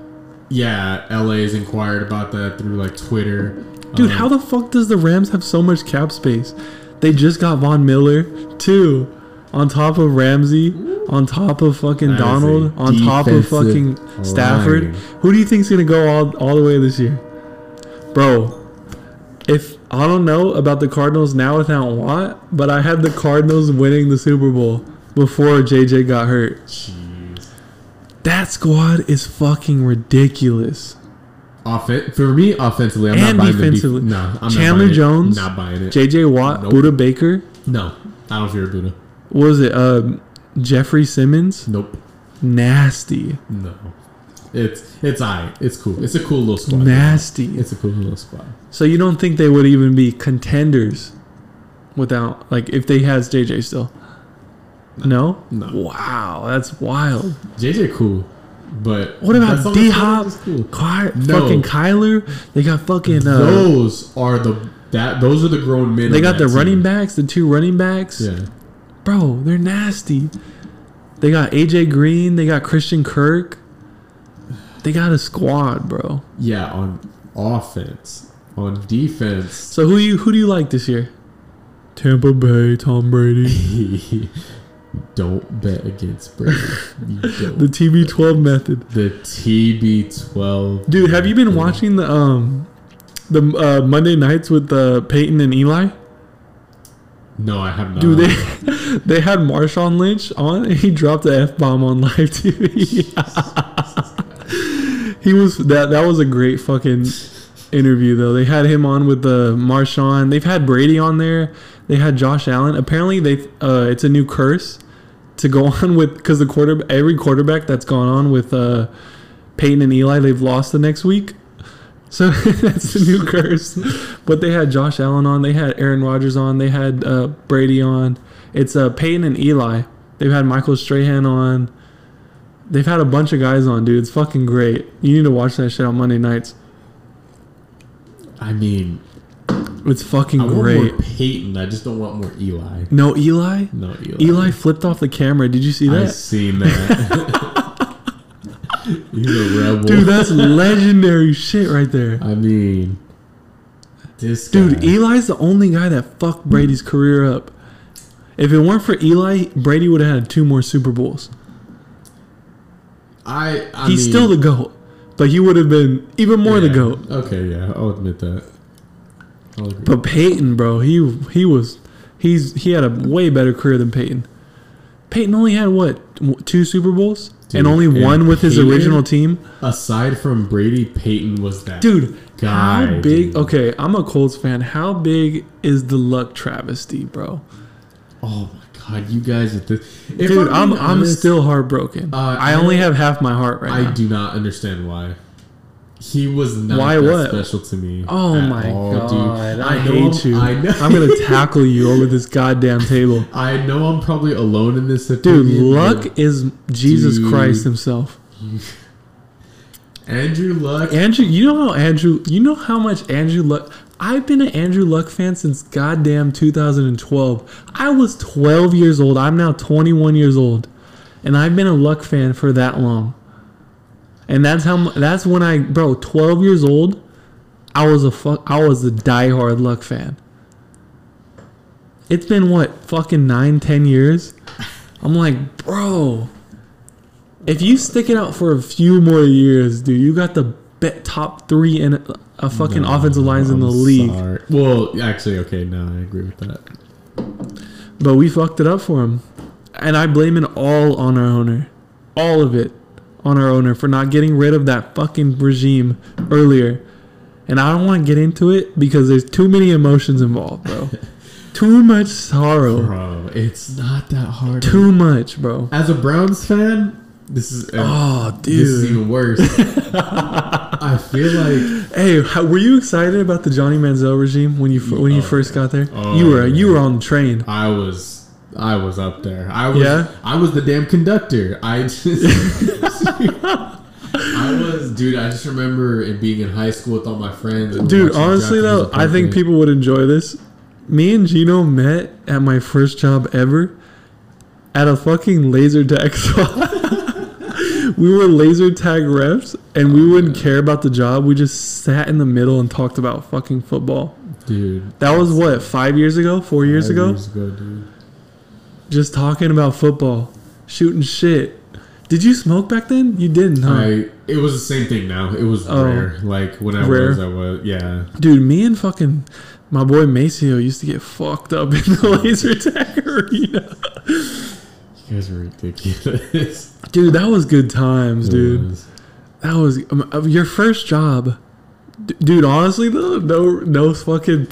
Yeah, LA's inquired about that through like Twitter. Dude, Um, how the fuck does the Rams have so much cap space? They just got Von Miller too, on top of Ramsey, on top of fucking That Donald, on top of fucking Stafford. line. Who do you think's gonna go all all the way this year, bro? If I don't know about the Cardinals now without Watt, but I had the Cardinals winning the Super Bowl before JJ got hurt. Jeez. That squad is fucking ridiculous. Offen- for me, offensively, I'm And not buying defensively. the def- no, I'm Chandler not buying it. Jones, Not buying it. JJ Watt, Nope. Budda Baker, no, I don't fear Budda. What was it? Um, Jeffrey Simmons, Nope. nasty, No. It's it's I. It's cool. It's a cool little squad. nasty. It's a cool little squad. So you don't think they would even be contenders without like if they has JJ still? No. No. Wow, that's wild. JJ cool, but What about that's all the D Hop? Cool. Ky- No. Fucking Kyler. They got fucking. Uh, those are the that those are the grown men. they got the running backs, the two running backs. Yeah. Bro, they're nasty. They got AJ Green. They got Christian Kirk. They got a squad, bro. Yeah, on offense. On defense, So who you who do you like this year? Tampa Bay, Tom Brady. [LAUGHS] don't bet against Brady. [LAUGHS] The TB12 method. The TB12. Dude, have you been watching the um the uh, Monday nights with uh, Peyton and Eli? No, I have not. Dude, they [LAUGHS] they had Marshawn Lynch on, he dropped the f bomb on live [LAUGHS] TV. he was that that was a great fucking interview though. They had him on with the Marshawn. They've had Brady on there. They had Josh Allen. Apparently, they uh, it's a new curse to go [LAUGHS] on with because the quarter every quarterback that's gone on with uh, Peyton and Eli, they've lost the next week. So [LAUGHS] that's the new curse. But they had Josh Allen on. They had Aaron Rodgers on. They had uh, Brady on. It's uh, Peyton and Eli. They've had Michael Strahan on. They've had a bunch of guys on, dude. It's fucking great. You need to watch that shit on Monday nights. I mean, It's fucking I want great. more Peyton. I just don't want more Eli. No, Eli? No, Eli. Eli flipped off the camera. Did you see that? I seen that. [LAUGHS] He's a rebel. Dude, that's legendary shit right there. I mean, this Dude, guy. Eli's the only guy that fucked Brady's career up. If it weren't for Eli, Brady would have had two more Super Bowls. I, I He's mean- still the goat, but he would have been even more the Yeah. goat. Okay, yeah, I'll admit that. I'll. But Peyton, bro, he he was he's he had a way better career than Peyton. Peyton only had what two Super Bowls Dude, and only and one with his original team. Aside from Brady, Peyton was that Dude, guy. how big? dude. Okay, I'm a Colts fan. How big is the luck travesty, bro? Oh my god, you guys at this. Dude, I'm I'm honest, still heartbroken. Uh, I I only have half my heart right I now. do not understand why. He was not Why what? special to me. Oh my all, god, I, know hate I'm- you. I. I'm gonna [LAUGHS] tackle you over this goddamn table. I know I'm probably alone in this Dude, luck is Jesus Dude. Christ himself. [LAUGHS] Andrew Luck. Andrew, you know how Andrew, you know how much Andrew Luck. I've been an Andrew Luck fan since goddamn 2012. I was 12 years old. I'm now 21 years old, and I've been a Luck fan for that long. And that's how. That's when I, bro, 12 years old. I was a fuck. I was a diehard Luck fan. It's been what fucking nine, ten years. I'm like, bro. If you stick it out for a few more years, dude, you got the be- top three in a fucking No, offensive lines in the I'm league. sorry. Well, actually, okay, no, I agree with that. But we fucked it up for him. And I blame it all on our owner. All of it on our owner for not getting rid of that fucking regime earlier. And I don't want to get into it because there's too many emotions involved, bro. [LAUGHS] too much sorrow. Bro, it's not that hard. Too much, bro. As a Browns fan, this is uh, Oh, dude, this is even worse. [LAUGHS] I feel like Hey, how, were you excited about the Johnny Manziel regime when you when you Oh, first got there? Oh, you were you were on the train. I was I was up there. I was Yeah? I was the damn conductor. I [LAUGHS] just [LAUGHS] I was dude, I just remember it being in high school with all my friends. and Dude, honestly though, I think people would enjoy this. Me and Gino met at my first job ever at a fucking laser tag [LAUGHS] spot. we were laser tag refs and we oh, wouldn't care about the job. We just sat in the middle and talked about fucking football. dude. That was what, five years ago? Four years ago? Years ago, dude. Just talking about football, shooting shit. Did you smoke back then? You didn't, huh? I it was the same thing now. It was Oh. rare. Like when I Rare? was, I was yeah. Dude, me and fucking my boy Maceo used to get fucked up [LAUGHS] in the laser tag arena. You guys are ridiculous. Dude, that was good times, dude. was. That was um, uh, your first job, D- dude. Honestly, though, no, no fucking,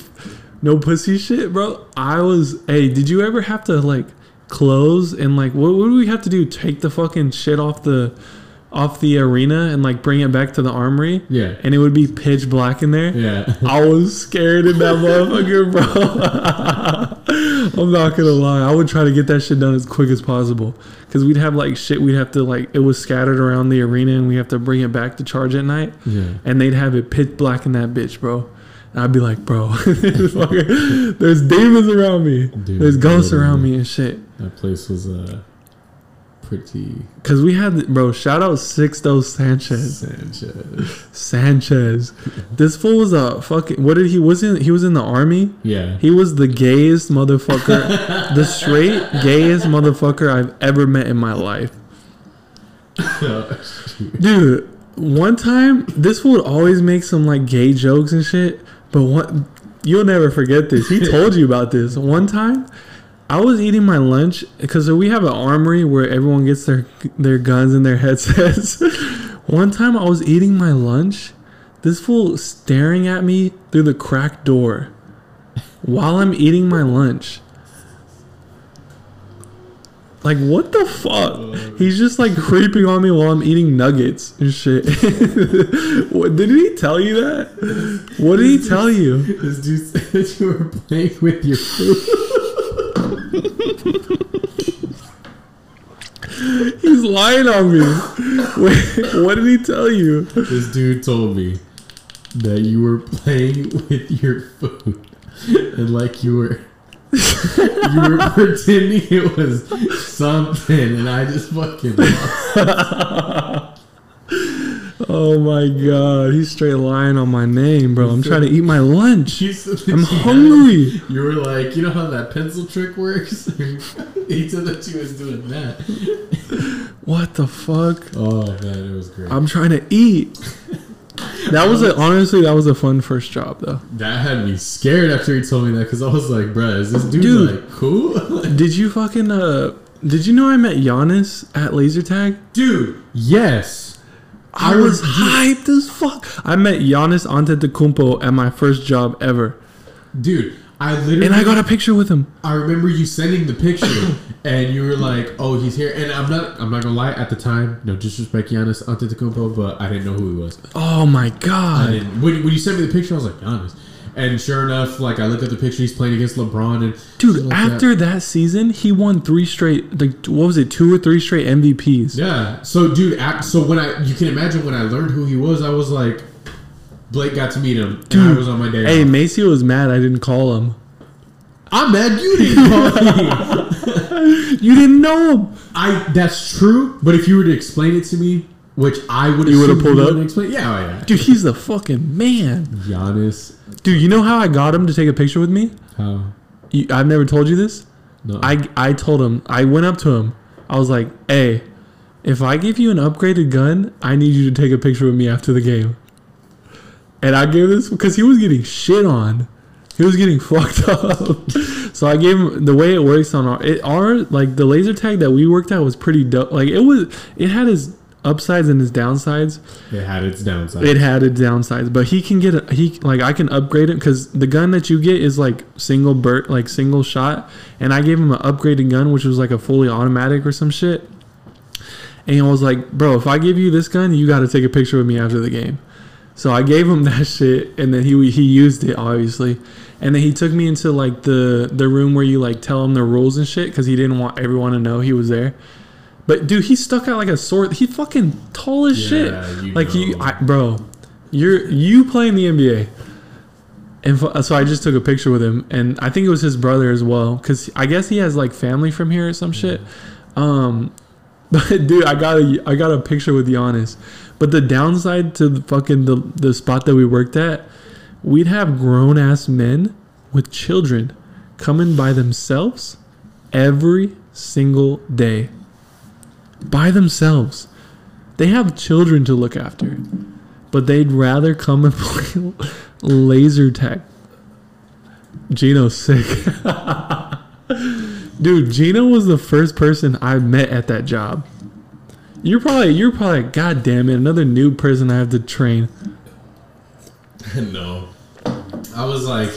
no pussy shit, bro. I was. Hey, did you ever have to like close and like what? What do we have to do? Take the fucking shit off the, off the arena and like bring it back to the armory, Yeah. and it would be pitch black in there. Yeah. I was scared in that motherfucker, bro. [LAUGHS] I'm not gonna lie. I would try to get that shit done as quick as possible. Cause we'd have like shit we'd have to like it was scattered around the arena and we have to bring it back to charge at night. Yeah. And they'd have it pitch black in that bitch, bro. I'd be like, bro, [LAUGHS] there's demons around me. Dude, there's ghosts around me and shit. That place was uh pretty Cause we had bro, shout out Sixto Sanchez. Sanchez. Sanchez. This fool was a fucking what did he was in he was in the army? Yeah. He was the gayest motherfucker, [LAUGHS] the straight gayest motherfucker I've ever met in my life. [LAUGHS] Dude, one time, this fool would always make some like gay jokes and shit, but what you'll never forget this. He told you about this. One time, I was eating my lunch because we have an armory where everyone gets their their guns and their [LAUGHS] headsets. One time, I was eating my lunch. This fool staring at me through the cracked door while I'm eating my lunch. Like what the fuck? He's just like creeping on me while I'm eating nuggets and shit. [LAUGHS] what did he tell you that? What did he tell you? This dude said you were playing with your food. [LAUGHS] He's lying on me. Wait, what did he tell you? This dude told me that you were playing with your food and like you were you were pretending it was something and I just fucking lost. Oh my god, he's straight lying on my name, bro. I'm trying to eat my lunch. You said that I'm [LAUGHS] hungry. You were like, you know how that pencil trick works? [LAUGHS] he said that you was doing that. What the fuck? Oh man, it was great. I'm trying to eat. That was a, honestly that was a fun first job though. that had me scared after he told me that because I was like, bruh, is this dude, Dude. like cool? [LAUGHS] Did you fucking uh? Did you know I met Giannis at laser tag? dude, yes. I was hyped as fuck. I met Giannis Antetokounmpo at my first job ever, Dude, I literally and I got a picture with him. I remember you sending the picture, [COUGHS] and you were like, "Oh, he's here." And I'm not, I'm not gonna lie. At the time, no disrespect, Giannis Antetokounmpo, but I didn't know who he was. Oh my I god! didn't. When, when you sent me the picture, I was like, Giannis. And sure enough, like I look at the picture, he's playing against LeBron, and Dude, like after that. season, he won three straight. Like, what was it? Two or three straight MVPs. yeah. So, dude, so when I, you can imagine when I learned who he was, I was like, Blake got to meet him, and I was on my day. Hey, off. Macy was mad I didn't call him. I'm mad you didn't call me. [LAUGHS] You didn't know him. I that's true, but if you were to explain it to me, which I would, You would've pulled up? Explain, yeah, oh, yeah. Dude, he's the fucking man. Giannis, Dude, you know how I got him to take a picture with me? how? You, I've never told you this. No, I I told him. I went up to him. I was like, "Hey, if I give you an upgraded gun, I need you to take a picture with me after the game." And I gave this because he was getting shit on. He was getting [LAUGHS] fucked up. so I gave him the way it works on our it our like the laser tag that we worked out was pretty dope. Like it was it had his upsides and his downsides. it had its downsides. It had its downsides, but he can get a, he like I can upgrade him because the gun that you get is like single burt like single shot, and I gave him an upgraded gun which was like a fully automatic or some shit. And I was like, bro, if I give you this gun, you got to take a picture with me after the game. So I gave him [LAUGHS] that shit, and then he he used it obviously, and then he took me into like the the room where you like tell him the rules and shit because he didn't want everyone to know he was there. But dude, he stuck out like a sword. He fucking tall as Yeah, shit. you Like you. I, bro, you're you play in the NBA, and so I just took a picture with him, and I think it was his brother as well, because I guess he has like family from here or some shit. Um, [LAUGHS] but dude, I got a I got a picture with Giannis. But the downside to the fucking the the spot that we worked at, we'd have grown ass men with children coming by themselves every single day. By themselves. They have children to look after. But they'd rather come and [LAUGHS] play laser tag. Gino's sick. [LAUGHS] Dude, Gino was the first person I met at that job. You're probably you're probably God damn it, another new person I have to train. [LAUGHS] no, I was like,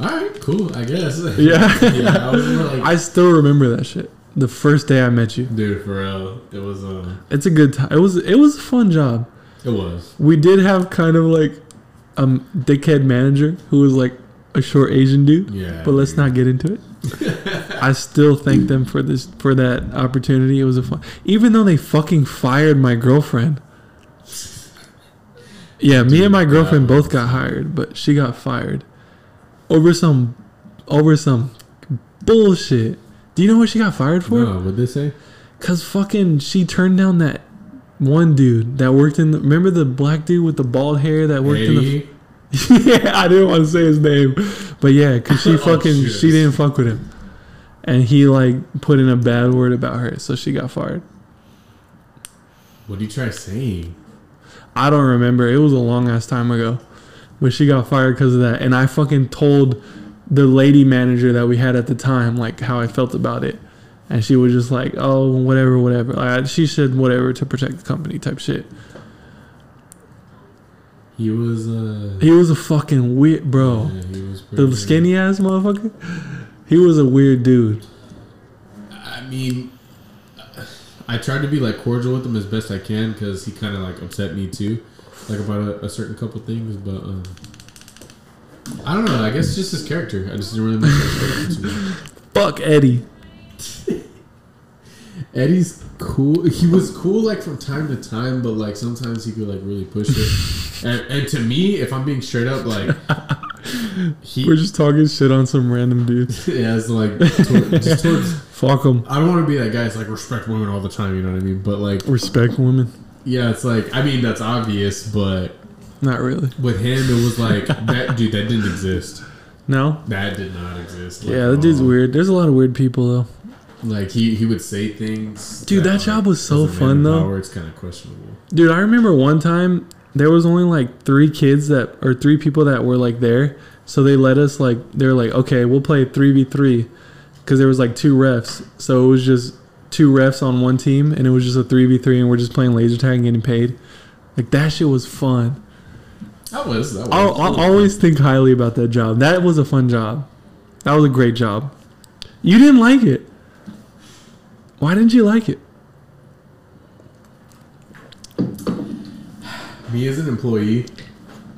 all right, cool, I guess. [LAUGHS] Yeah. yeah. I [LAUGHS] like, I still remember that shit. The first day I met you. dude, for real, it was um, It's a good time. It was it was a fun job. it was. We did have kind of like a dickhead manager who was like a short Asian dude. Yeah, But let's dude. not get into it. I still thank them for this for that opportunity. It was a fun, even though they fucking fired my girlfriend. Yeah, me and my girlfriend both got hired, but she got fired over some over some bullshit. Do you know what she got fired for? No, what'd they say? Cause fucking she turned down that one dude that worked in. The, remember the black dude with the bald hair that worked in the. [LAUGHS] Yeah, I didn't want to say his name, but yeah, cause she [LAUGHS] Oh, fucking shit. she didn't fuck with him, and he like put in a bad word about her, so she got fired. What did you try saying? I don't remember. It was a long ass time ago, but she got fired because of that, and I fucking told the lady manager that we had at the time like how I felt about it, and she was just like, "Oh, whatever, whatever." Like, she said whatever to protect the company type shit. He was uh, He was a fucking weird bro. yeah, he was pretty, The skinny ass motherfucker. He was a weird dude. I mean, I tried to be like cordial with him as best I can because he kind of like upset me too, like about a, a certain couple things. But um, I don't know. I guess just his character. I just didn't really like his character too much. Fuck Eddie. [LAUGHS] Eddie's cool. He was cool like from time to time, but like sometimes he could like really push it. And, and to me, if I'm being straight up, like [LAUGHS] he We're just talking shit on some random dude. has [LAUGHS] like toward, just towards. [LAUGHS] Fuck him. I don't want to be that guy that's like respect women all the time. You know what I mean? But like Respect women. yeah, it's like I mean that's obvious, but Not really. with him it was like that dude that didn't exist. No. That did not exist. Like, Yeah, the dude's all. weird. There's a lot of weird people though. Like he he would say things. Dude, that job was so as a man fun, though. Power, it's kind of questionable. Dude, I remember one time there was only like three kids that or three people that were like there. So they let us like they're like, okay, we'll play three v three, because there was like two refs. So it was just two refs on one team, and it was just a three v three, and we're just playing laser tag and getting paid. Like that shit was fun. That was that was. I'll, I'll always think highly about that job. That was a fun job. That was a great job. You didn't like it. Why didn't you like it? Me as an employee,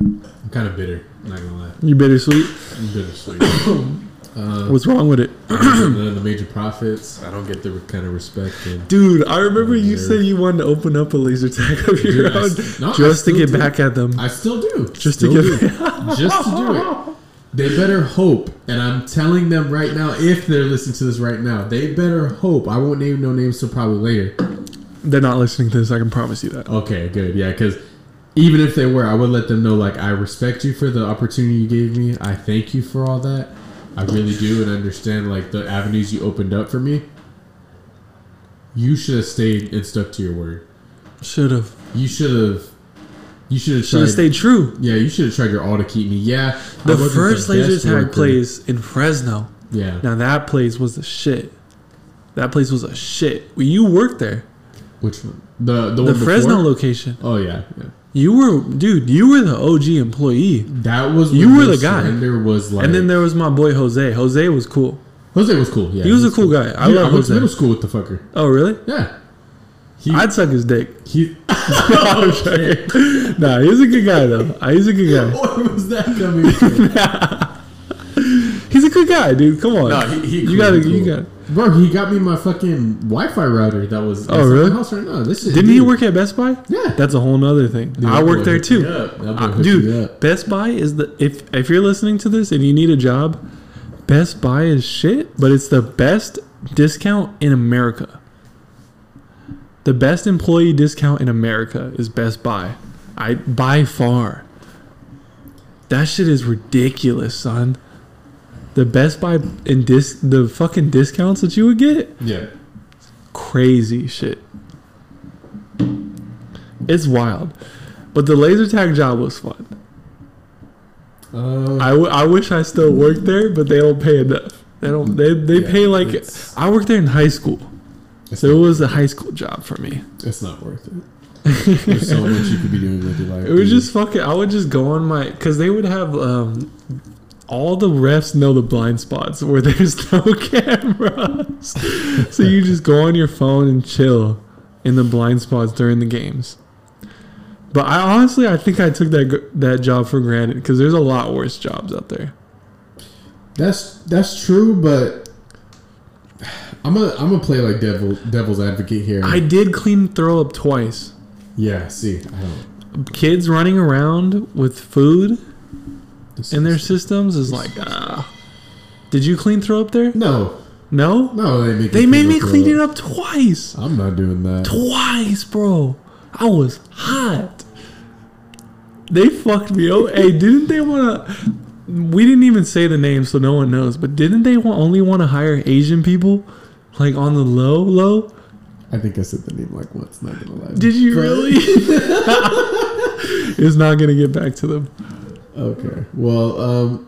I'm kind of bitter. Not gonna lie, You bittersweet. I'm bittersweet. [COUGHS] uh, What's wrong with it? none of the major profits. I don't get the kind of respect. Dude, I remember you said you wanted to open up a laser tag of your Dude, own s- no, just to get do. back at them. I still do. Just to get- do. [LAUGHS] just to do it. They better hope, and I'm telling them right now, if they're listening to this right now, they better hope. I won't name no names till probably later. They're not listening to this. I can promise you that. Okay, good. Yeah, because even if they were, I would let them know like I respect you for the opportunity you gave me. I thank you for all that. I really do, and understand like the avenues you opened up for me. You should have stayed and stuck to your word. Should have. You should have. You should have Should have stayed true. Yeah, you should have tried your all to keep me. Yeah, The first laser tag place in Fresno. Yeah, Now that place was the shit. That place was a shit. You worked there. which one? The the, The Fresno before? location. Oh yeah, yeah. You were, dude. You were the OG employee. That was You were the guy. Surrender was like, and then there was my boy Jose. Jose was cool. Jose was cool. Yeah, He was a cool guy. I Yeah, love I Jose. middle school with the fucker. Oh, really? Yeah, he I'd suck his dick. he. [LAUGHS] [LAUGHS] Oh, I'm joking. nah, he's a good guy though. He's a good guy. [LAUGHS] Where was that coming from? He's a good guy, dude. Come on. No, he, he you cool, gotta, he you cool. got. Bro, he got me my fucking Wi-Fi router. That was Oh, really? My house right now. This is Didn't he work at Best Buy? Yeah. That's a whole nother thing. Dude, I that worked there too. up. Uh, dude. Best Buy is the if if you're listening to this and you need a job, Best Buy is shit, but it's the best discount in America. The best employee discount in America is Best Buy. I by far. That shit is ridiculous, son. The Best Buy and dis the fucking discounts that you would get, Yeah. crazy shit. It's wild. But the laser tag job was fun. Uh, I, w- I wish I still worked there, but they don't pay enough. They don't. They they Yeah, pay like I worked there in high school, so it was a high school job for me. it's not worth it. [LAUGHS] There's so much you could be doing with your life. It was dude. just fucking. I would just go on my because they would have um all the refs know the blind spots where [LAUGHS] there's no cameras, [LAUGHS] so you just go on your phone and chill in the blind spots during the games. But I honestly, I think I took that that job for granted because there's a lot worse jobs out there. That's that's true, but I'm gonna I'm gonna play like devil devil's advocate here. I did clean throw up twice. yeah, see, I don't. Kids running around with food This in their systems is like, ah. Did you clean throw up there? no, No. no, they make They made me clean it up twice. I'm not doing that. Twice, bro. I was hot. They fucked me up. Hey, didn't they want to? We didn't even say the name, so no one knows. But didn't they want, only want to hire Asian people, like on the low, low? I think I said the name like once. Not gonna lie. Did you really? [LAUGHS] it's not gonna get back to them. Okay. Well, um,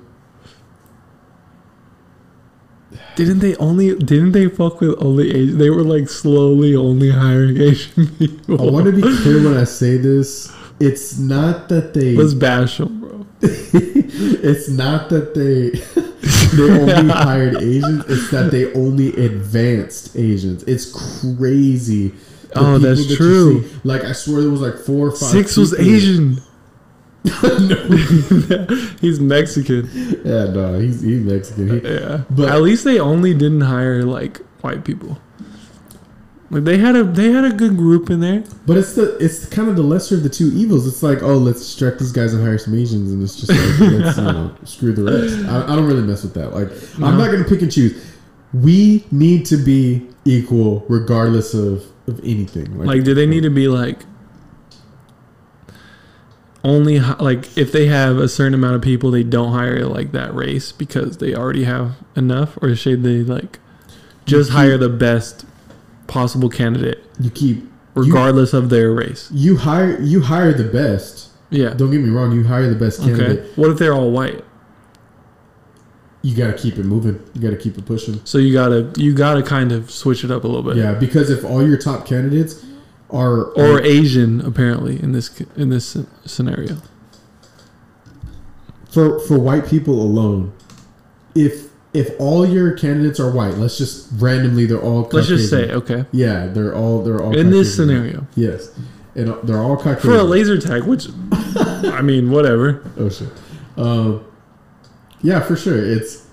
Didn't they only? Didn't they fuck with only Asian? They were like slowly only hiring Asian people. I want to be clear when I say this. It's not that they. Let's bash them, bro. [LAUGHS] it's not that they [LAUGHS] they only [LAUGHS] hired Asians. It's that they only advanced Asians. It's crazy. The Oh, that's that true. like I swear there was like four or five. Six was Asian. No. [LAUGHS] He's Mexican. Yeah, no, he's he's Mexican. He, Yeah, But- at least they only didn't hire like white people. Like they had a they had a good group in there. but it's the it's kind of the lesser of the two evils. It's like, oh, let's distract these guys and hire some Asians, and it's just like let's you know, [LAUGHS] screw the rest. I, I don't really mess with that. Like, I'm not gonna pick and choose. We need to be equal regardless of of anything. Like, do they need to be like only like if they have a certain amount of people, they don't hire like that race because they already have enough, or should they like just You hire the best possible candidate You keep regardless of their race? you hire you hire the best. Yeah. Don't get me wrong. You hire the best candidate. Okay. What if they're all white? You got to keep it moving. You got to keep it pushing. So you gotta you gotta kind of switch it up a little bit. Yeah, because if all your top candidates are Or Asian, apparently in this in this scenario. for for white people alone, if if all your candidates are white, let's just randomly they're all Let's just say okay. yeah, they're all they're all In this scenario, Yes, and they're all Caucasian. for a laser tag, which [LAUGHS] I mean, whatever. Oh shit. Um, yeah, for sure. It's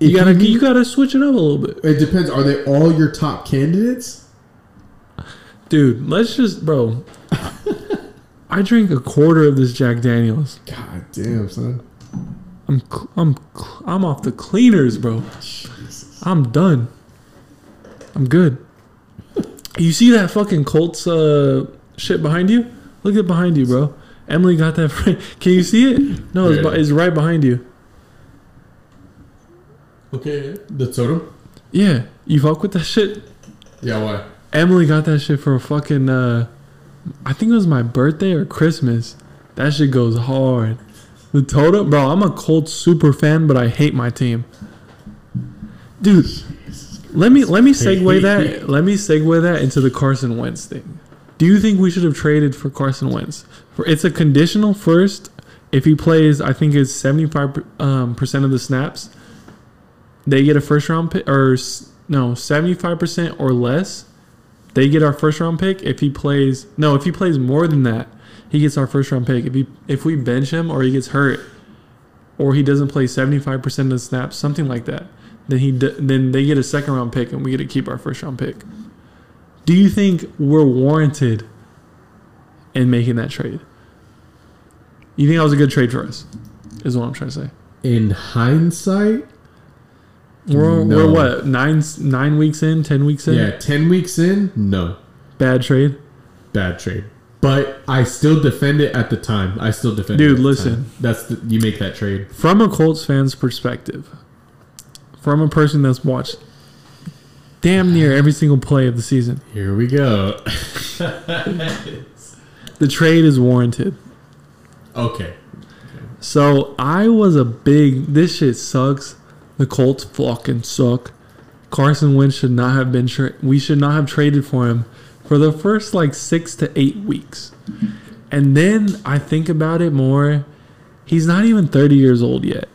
You gotta need- you gotta switch it up a little bit, It depends. Are they all your top candidates? Dude. Let's just, bro. I drink a quarter of this Jack Daniels. God damn, son. I'm cl- I'm cl- I'm off the cleaners, bro. I'm done. I'm good. You see that fucking Colts uh, shit behind you? Look at behind you, bro. Emily got that. [LAUGHS] Fr- Can you see it? No, it's, Yeah. bi- it's right behind you. Okay, the totem. Yeah, you fuck with that shit. Yeah, why? Emily got that shit for a fucking. Uh, I think it was my birthday or Christmas. That shit goes hard. The totem, bro. I'm a Colts super fan, but I hate my team. Dude, let me let me segue that. Let me segue that into the Carson Wentz thing. Do you think we should have traded for Carson Wentz? For it's a conditional first. If he plays, I think it's 75 um, percent of the snaps. They get a first round pick, or no, 75 percent or less. They get our first round pick. If he plays, no, if he plays more than that, he gets our first round pick. If he if we bench him or he gets hurt, or he doesn't play 75 percent of the snaps, something like that, then he then they get a second round pick and we get to keep our first round pick. Do you think we're warranted in making that trade? You think that was a good trade for us? Is what I'm trying to say. In hindsight, We're, No. we're what nine nine weeks in, ten weeks in. yeah, ten weeks in, no, Bad trade, bad trade. But I still defend it at the time. I still defend it. Dude, listen. time. That's the, you make that trade. from a Colts fan's perspective, from a person that's watched damn near every single play of the season, Here we go. [LAUGHS] [LAUGHS] the trade is warranted. okay. So I was a big. This shit sucks. The Colts fucking suck. Carson Wentz should not have been. Tra- we should not have traded for him for the first like six to eight weeks, and then I think about it more. He's not even thirty years old yet.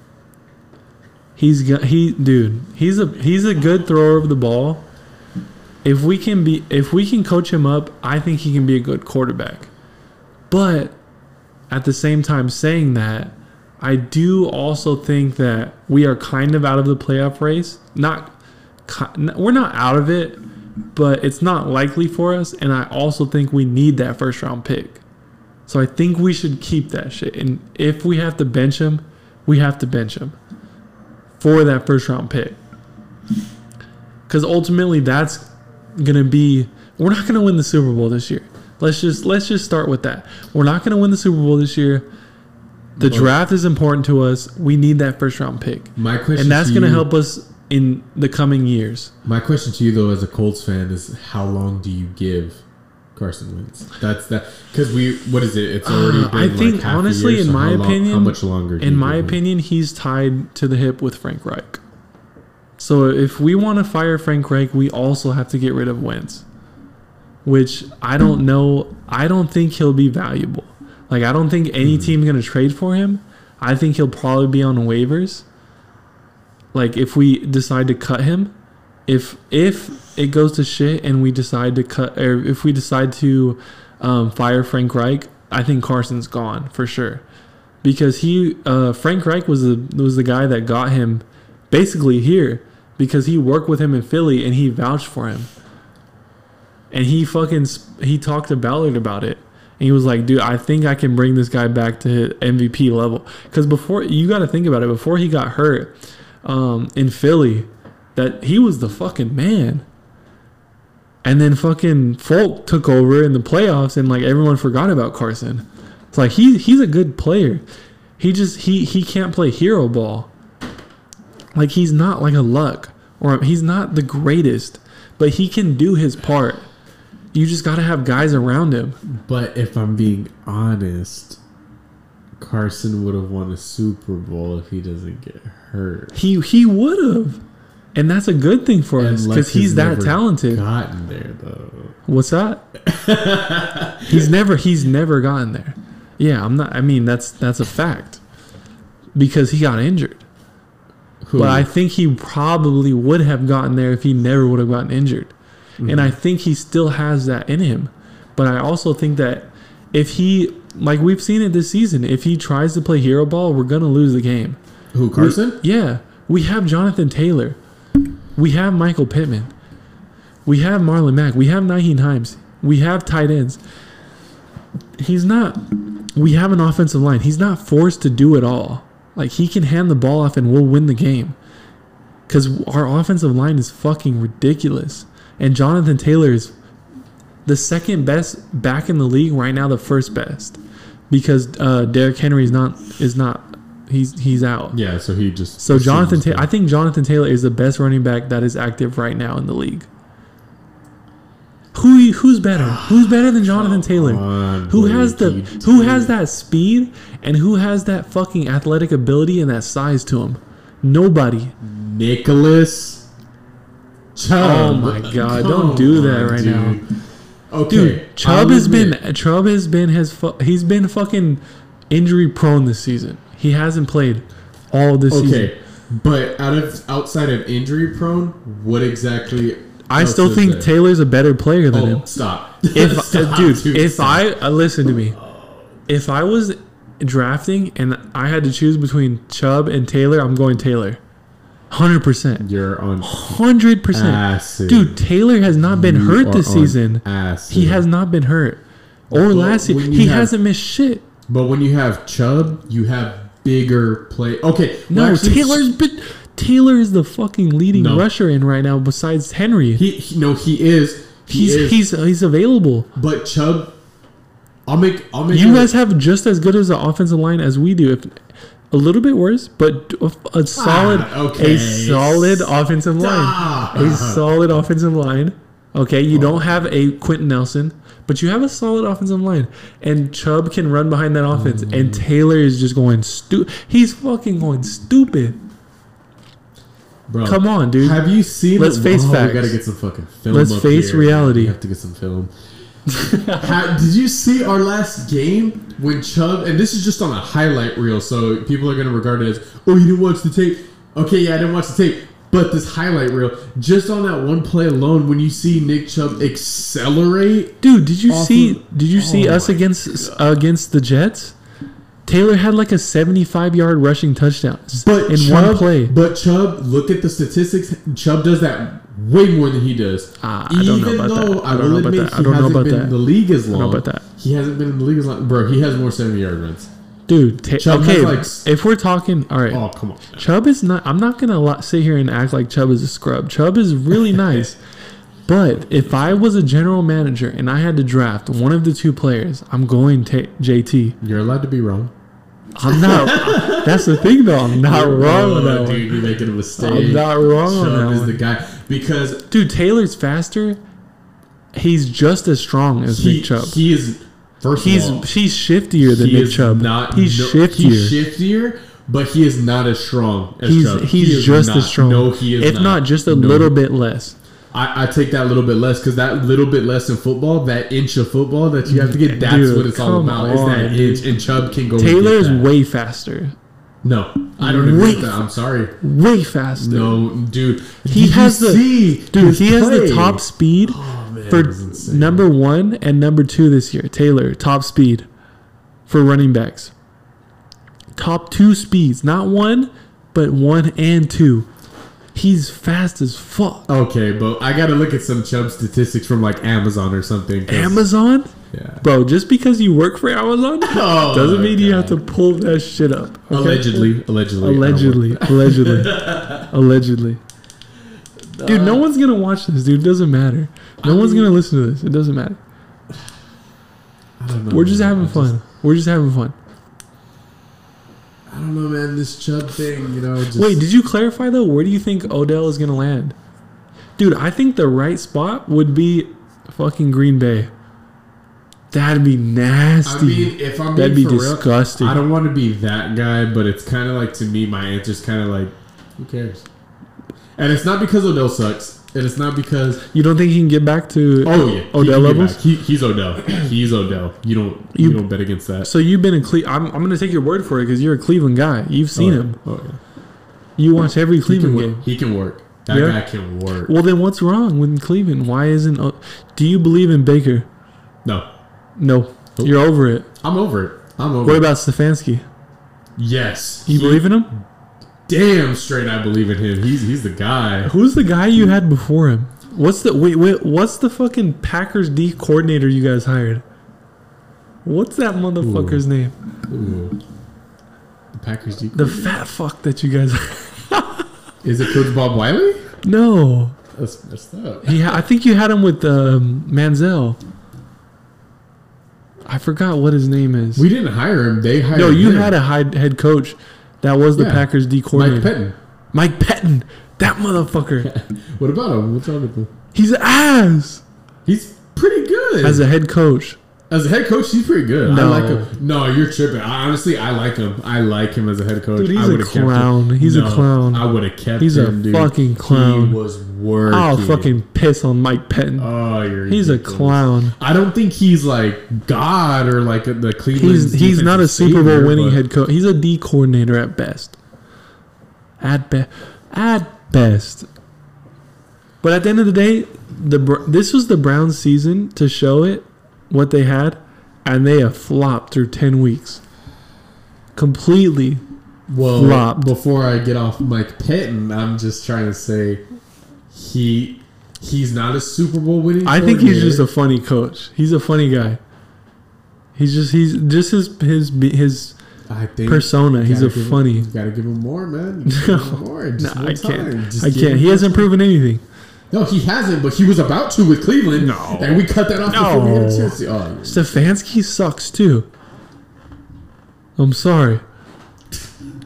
He's got he dude. He's a he's a good thrower of the ball. If we can be if we can coach him up, I think he can be a good quarterback. But at the same time saying that, I do also think that we are kind of out of the playoff race. Not we're not out of it, but it's not likely for us and I also think we need that first round pick. So I think we should keep that shit. And if we have to bench him, we have to bench him for that first round pick. Cuz ultimately that's to be we're not to win the Super Bowl this year. Let's just let's just start with that. We're not to win the Super Bowl this year. The But- draft is important to us. We need that first round pick. My question, And that's going to help us in the coming years. My question to you though, as a Colts fan, is how long do you give Carson Wentz? That's that because we what is it? It's already. Uh, been I like think a honestly, year, in so my how long- opinion, how much longer? In my give him? opinion, he's tied to the hip with Frank Reich. So if we want to fire Frank Reich, we also have to get rid of Wentz, which I don't know. I don't think he'll be valuable. Like I don't think any team's gonna trade for him. I think he'll probably be on waivers. Like if we decide to cut him, if if it goes to shit and we decide to cut, or if we decide to um, fire Frank Reich, I think Carson's gone for sure, because he uh, Frank Reich was the was the guy that got him basically here because he worked with him in Philly and he vouched for him, and he fucking he talked to Ballard about it. And he was like, dude, I think I can bring this guy back to MVP level. Because before, you got to think about it, before he got hurt um, in Philly, that he was the fucking man. And then fucking Foles took over in the playoffs, and like everyone forgot about Carson. It's like he he's a good player. He just he he can't play hero ball. Like he's not like a luck or he's not the greatest, but he can do his part. You just got to have guys around him. But if I'm being honest, Carson would have won a Super Bowl if he doesn't get hurt. He he would have. And that's a good thing for us because Lex he's that never talented. Gotten there though. What's that? [LAUGHS] he's never he's never gotten there. Yeah, I'm not I mean that's that's a fact. Because he got injured. Who? But I think he probably would have gotten there if he never would have gotten injured. Mm-hmm. And I think he still has that in him. But I also think that if he like we've seen it this season, if he tries to play hero ball, we're gonna lose the game. Who We- Carson? yeah. We have Jonathan Taylor. We have Michael Pittman. We have Marlon Mack. We have Nyheim Hines. We have tight ends. He's not. We have an offensive line. He's not forced to do it all. Like he can hand the ball off and we'll win the game. Because our offensive line is fucking ridiculous. And Jonathan Taylor is the second best back in the league right now. The first best because uh, Derrick Henry is not is not he's he's out. Yeah, so he just So Jonathan, Ta- I think Jonathan Taylor is the best running back that is active right now in the league. Who who's better? Who's better than [SIGHS] Jonathan Taylor? on, Who has the who has that speed and who has that fucking athletic ability and that size to him? Nobody. Nicholas Chubb. Oh my God, don't do that right now. Okay, Dude, Chubb I'll has admit, been Chubb has been has fu- he's been fucking injury prone this season. He hasn't played all this season. okay, but out of outside of injury prone, what exactly? I still think there? Taylor's a better player than him. Oh, stop! if [LAUGHS] Stop, dude, dude, if stop. I uh, listen to me, if I was drafting and I had to choose between Chubb and Taylor, I'm going Taylor. Hundred percent. you're on Hundred percent. Dude, Taylor has not been You hurt this season. Acid. He has not been hurt. Or last year. He have- hasn't missed shit. But when you have Chubb, you have bigger play. Okay, No, actually, Taylor's been Taylor is the fucking leading No. rusher in right now besides Henry. He, he no, he is. He he's is. he's he's available. but Chubb, I'll make. I'll make. You guys have just as good as an offensive line as we do. If a little bit worse, but a solid, Ah, okay. a solid offensive line, Ah. a solid offensive line. Okay, you don't have a Quenton Nelson, but you have a solid offensive line, and Chubb can run behind that offense, Mm. and Taylor is just going stupid. He's fucking going stupid. Bro, Come on, dude. Have you seen? Let's the- face oh, facts. We gotta get some fucking film. Let's face here. reality. We have to get some film. Ha- did you see our last game when Chubb? And this is just on a highlight reel, so people are gonna regard it as, "Oh, you didn't watch the tape." Okay, yeah, I didn't watch the tape, but this highlight reel, just on that one play alone, when you see Nick Chubb accelerate, Dude, did you see? of- Did you see Oh us against against the Jets? Taylor had like a seventy-five yard rushing touchdown but in Chubb, one play. But Chubb, look at the statistics. Chubb does that way more than he does. Ah, I don't know about though that. I I, don't know about that. I don't know about that. in the league as know long. about that. He hasn't been in the league as long. Bro, he has more seventy yard runs. Dude, Chubb okay. like, if we're talking, all right. Oh come on. Chubb is not. I'm not gonna sit here and act like Chubb is a scrub. Chubb is really [LAUGHS] nice. But if I was a general manager and I had to draft one of the two players, I'm going ta JT. You're allowed to be wrong. I'm not. [LAUGHS] that's the thing, though. I'm not wrong on that dude, one. you're making a mistake. I'm not wrong on Chubb that is one. the guy because Dude, Taylor's faster. He's just as strong as he, Nick Chubb. he is first he's of all, he's shiftier than he Nick Chubb. Not he's no, shiftier. He's shiftier, but he is not as strong as He's Chubb. he's He is just not. as strong. No, he is if not, just a No. little bit less. I, I take that a little bit less because that little bit less in football, that inch of football that you have to get, that's Dude, what it's all about. Is on, that dude. inch, and Chubb can go. and Taylor is way faster. No, I don't agree with that. I'm sorry. Way faster. No, dude. He Did has the- Dude, he has the top speed Oh, man, for that was insane. number one and number two this year. Taylor, top speed for running backs. Top two speeds, not one, but one and two. He's fast as fuck. Okay, but I gotta look at some Chubb statistics from like Amazon or something. Amazon, Yeah. bro. Just because you work for Amazon [LAUGHS] Oh, doesn't mean you have to pull that shit up. okay? Allegedly, allegedly, Allegedly, [LAUGHS] allegedly, allegedly. Dude, no one's gonna watch this, dude. It doesn't matter. No I one's mean- gonna listen to this. It doesn't matter. I don't know, We're just man. having fun. We're just having fun. I don't know, man. This Chubb thing, you know. Just, Wait, did you clarify though? Where do you think Odell is gonna land? Dude, I think the right spot would be fucking Green Bay. That'd be nasty. I mean, if I'm That'd be for real, disgusting. I don't want to be that guy, but it's kind of like to me, my answer's kind of like, who cares? And it's not because Odell sucks, and it's not because you don't think he can get back to oh yeah, he Odell get levels? He, he's Odell. He's Odell. You don't you, You- don't bet against that. So you've been in Cleveland. I'm, I'm gonna take your word for it because you're a Cleveland guy. You've seen oh, yeah. him. Oh yeah, You watch every Cleveland work. game. He can work. That Yeah. guy can work. Well, then what's wrong with Cleveland? Why isn't? Do you believe in Baker? No, No, you're over it. I'm over it. I'm over it. What it. about Stefanski? Yes, You He- believe in him? Damn straight, I believe in him. He's he's the guy. Who's the guy you had before him? What's the wait wait? What's the fucking Packers D coordinator you guys hired? What's that motherfucker's name? Ooh. The Packers. D- The fat fuck that you guys. [LAUGHS] Is it Coach Bob Wiley? no, That's messed up. he. I think you had him with um, Manziel. I forgot what his name is. We didn't hire him. They hired. no, you him. had a head coach that was the Yeah. Packers D coordinator. Mike. Pettine. Mike Pettine. That motherfucker. [LAUGHS] What about him? What's wrong with him? He's ass He's pretty good as a head coach. As a head coach. He's pretty good. I No. like him. No, you're tripping. I, honestly, I like him. I like him as a head coach. Dude, he's I a would've kept him. clown. He's a clown. I would have kept him. He's a fucking clown. He was working. I'll fucking piss on Mike Pettine. Oh, you're. he's a clown. I don't think he's like God or like the Cleveland. He's he's not a Super Bowl winning head coach. He's a D coordinator at best. At best, at best. But at the end of the day, the this was the Browns' season to show it what they had, and they have flopped through ten weeks. Completely. Well, flopped. before I get off Mike Pettine, I'm just trying to say he he's not a Super Bowl winning. I think he's just a funny coach. He's a funny guy. He's just he's just his his his I think persona. He's a him- funny. You gotta give him more, man. [LAUGHS] Give him more. One I can't. I can't. He hasn't proven anything. No, he hasn't, but he was about to with Cleveland. No. and we cut that off before we had a chance. to- Oh, Stefanski sucks too. I'm sorry.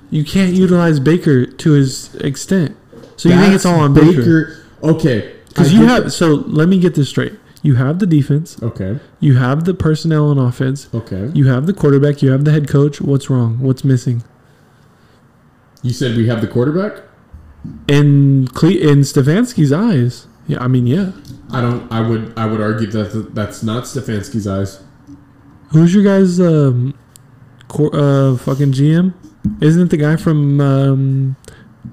You can't utilize Baker to his extent. So you think it's all on Baker? Okay, Because you have. So let me get this straight. You have the defense. Okay, You have the personnel on offense. okay. You have the quarterback. You have the head coach. What's wrong? What's missing? You said we have the quarterback. In Cle- in Stefanski's eyes, yeah. I mean, yeah. I don't. I would. I would argue that that's not Stefanski's eyes. Who's your guys? Um, cor- uh, fucking GM. Isn't it the guy from um,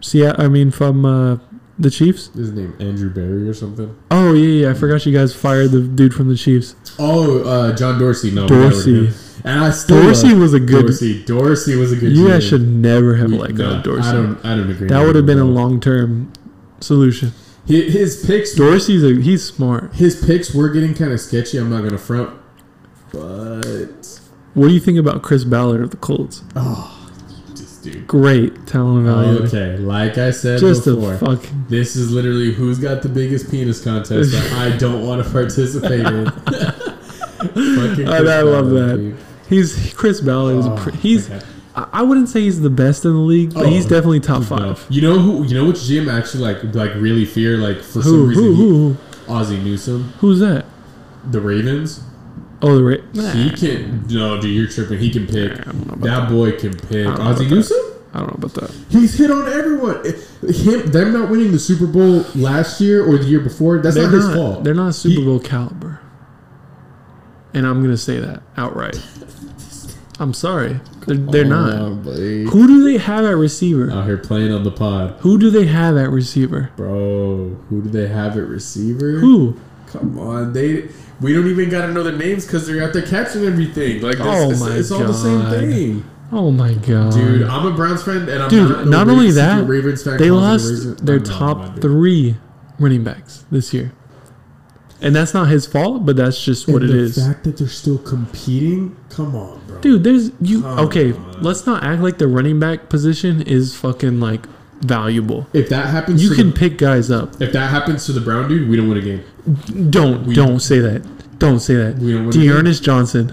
Seattle? I mean, from uh, the Chiefs. His name Andrew Berry or something. Oh yeah, yeah. I forgot you guys fired the dude from the Chiefs. Oh, uh, John Dorsey. No, we got rid of Dorsey. And I still Dorsey was a good. Dorsey. Dorsey was a good. You guys should never have We- let go of Dorsey. I don't. I don't agree. that would have been a long. term solution. His, his picks. Dorsey's a he's smart. His picks were getting kind of sketchy. I'm not gonna front, but What do you think about Chris Ballard of the Colts? oh, dude. Great talent value. Okay, like I said Just before, a fucking. this is literally who's got the biggest penis contest that I don't want to participate in. [LAUGHS] I- I love that. dude. He's Chris Ballard is. Oh, pre- he's. okay. I wouldn't say he's the best in the league, but Oh, he's definitely top five. You know who? You know which GM actually like like really fear like for some reason who, he- who, who? Ozzie Newsome, Who's that? the Ravens. Oh, the Ra- He can no, dude, you're tripping. He can pick. I don't know about That boy can pick. I don't know Ozzie Newsome. I don't know about that. He's hit on everyone. Him, them not winning the Super Bowl last year or the year before. That's They're not his not. fault. They're not Super He- Bowl caliber, and I'm gonna say that outright. I'm sorry, they're, they're not. Who do they have at receiver? Out here playing on the pod, Who do they have at receiver? bro. Who do they have at receiver? Who? Come on, they. We don't even gotta know their names because they're out there catching everything. Like, Oh it's, my it's all the same thing, Oh my god, dude. I'm a Browns fan, and I'm Dude, not, not only that, Ravens fan they lost their I'm top three running backs this year, and that's not his fault, but that's just what And it the is. fact that they're still competing, come on, bro. Dude, there's you. Come Okay, on. let's not act like the running back position is fucking like valuable. If that happens, You can The, pick guys up. if that happens to the Brown dude, we don't win a game. Don't We- don't say that. Don't say that. We don't win. D'Ernest Johnson.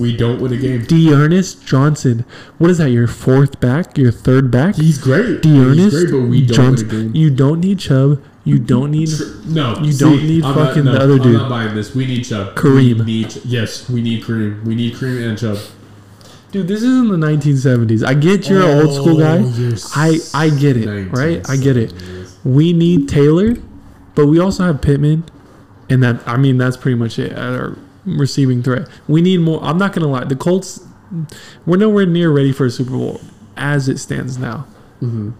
We don't win a game. D'Ernest Johnson. What is that? Your fourth back? Your third back? He's great. D'Ernest He's great, but we don't Johnson. win a game. You don't need Chubb. You don't need. No, You don't need I'm fucking not, the no, other I'm dude. not buying this. We need Chubb. Kareem. We need, yes, we need Kareem. We need Kareem and Chubb. Dude, this is in the 1970s. I get you're an old school guy. Oh, I I get it, right? I get it. We need Taylor, but we also have Pittman, and that I mean that's pretty much it at our receiving threat. We need more. I'm not gonna lie. The Colts, we're nowhere near ready for a Super Bowl as it stands now. Mhm.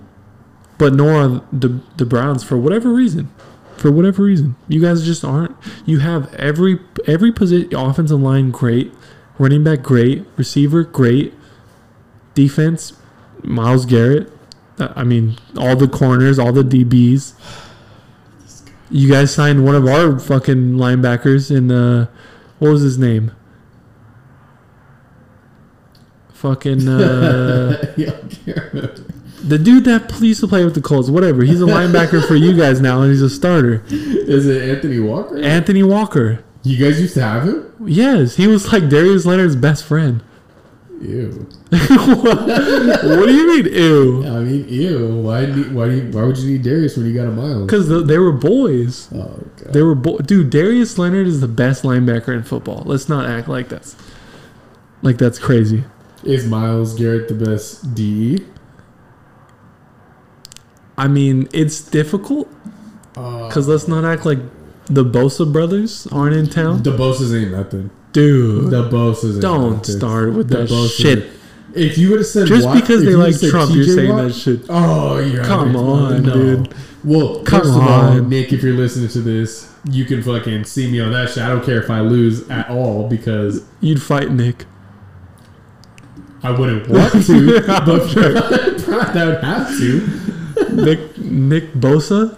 But nor are the the Browns for whatever reason. For whatever reason, you guys just aren't. You have every every position, offensive line great, running back great, receiver great, defense, Myles Garrett. uh, I mean, all the corners, all the DBs. You guys signed one of our fucking linebackers in uh, what was his name? Fucking uh, [LAUGHS] yeah, I can't remember. the dude that used to play with the Colts. Whatever, he's a linebacker for you guys now, and he's a starter. Is it Anthony Walker? Anthony Walker. You guys used to have him? Yes, he was like Darius Leonard's best friend. Ew. [LAUGHS] what do you mean, ew? I mean, ew. Why? Need, why? Do you, why would you need Darius when you got a Myles? Because they were boys. Oh god. They were bo- dude. Darius Leonard is the best linebacker in football. Let's not act like that's like that's crazy. Is Myles Garrett the best? DE? I mean, it's difficult Uh, because let's not act like the Bosa brothers aren't in town, the Bosa's ain't nothing. dude. The Bosa's ain't don't nothing. start with The that shit. If you would have said Just Watt- because they like Trump, you're saying Watt- that shit. Oh, you're Come on, dude. Well, Come first of all, on. Nick, if you're listening to this, you can fucking see me on that shit. I don't care if I lose at all because You'd fight Nick. I wouldn't want to, [LAUGHS] but [LAUGHS] I would have to. Nick Nick Bosa,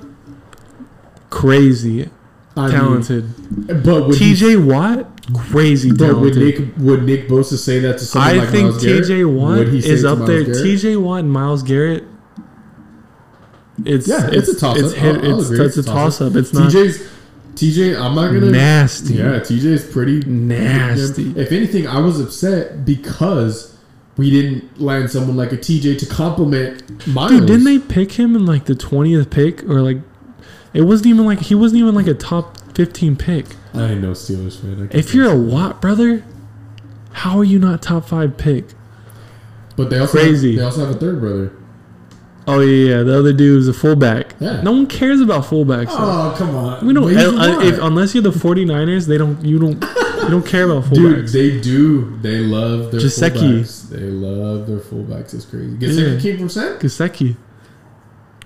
crazy I talented. mean, but would he- TJ Watt, crazy but would. Nick would Nick Bosa say that to someone I like think? TJ Watt is up there. TJ Watt and Myles Garrett. It's Yeah, it's a toss-up. It's, hit, I'll- I'll it's, agree. it's a It's a toss up. It's not TJ's TJ. I'm not gonna. nasty. Yeah, TJ is pretty Nasty. If anything, I was upset because we didn't land someone like a TJ to complement Myles. Dude, didn't they pick him in like the twentieth pick or like? It wasn't even like he wasn't even like a top fifteen pick. I ain't no Steelers fan. If you're a Watt brother, how are you not top five pick? but they also crazy. Have, they also have a third brother. Oh yeah, yeah. The other dude is a fullback. Yeah. No one cares about fullbacks. though. Oh come on, we don't. Uh, a if, unless you're the 49ers, they don't. You don't. You don't care about [LAUGHS] fullbacks. Dude, they do. They love their fullbacks. They love their fullbacks. It's crazy. Gesicki Yeah. came from San. Gasecki.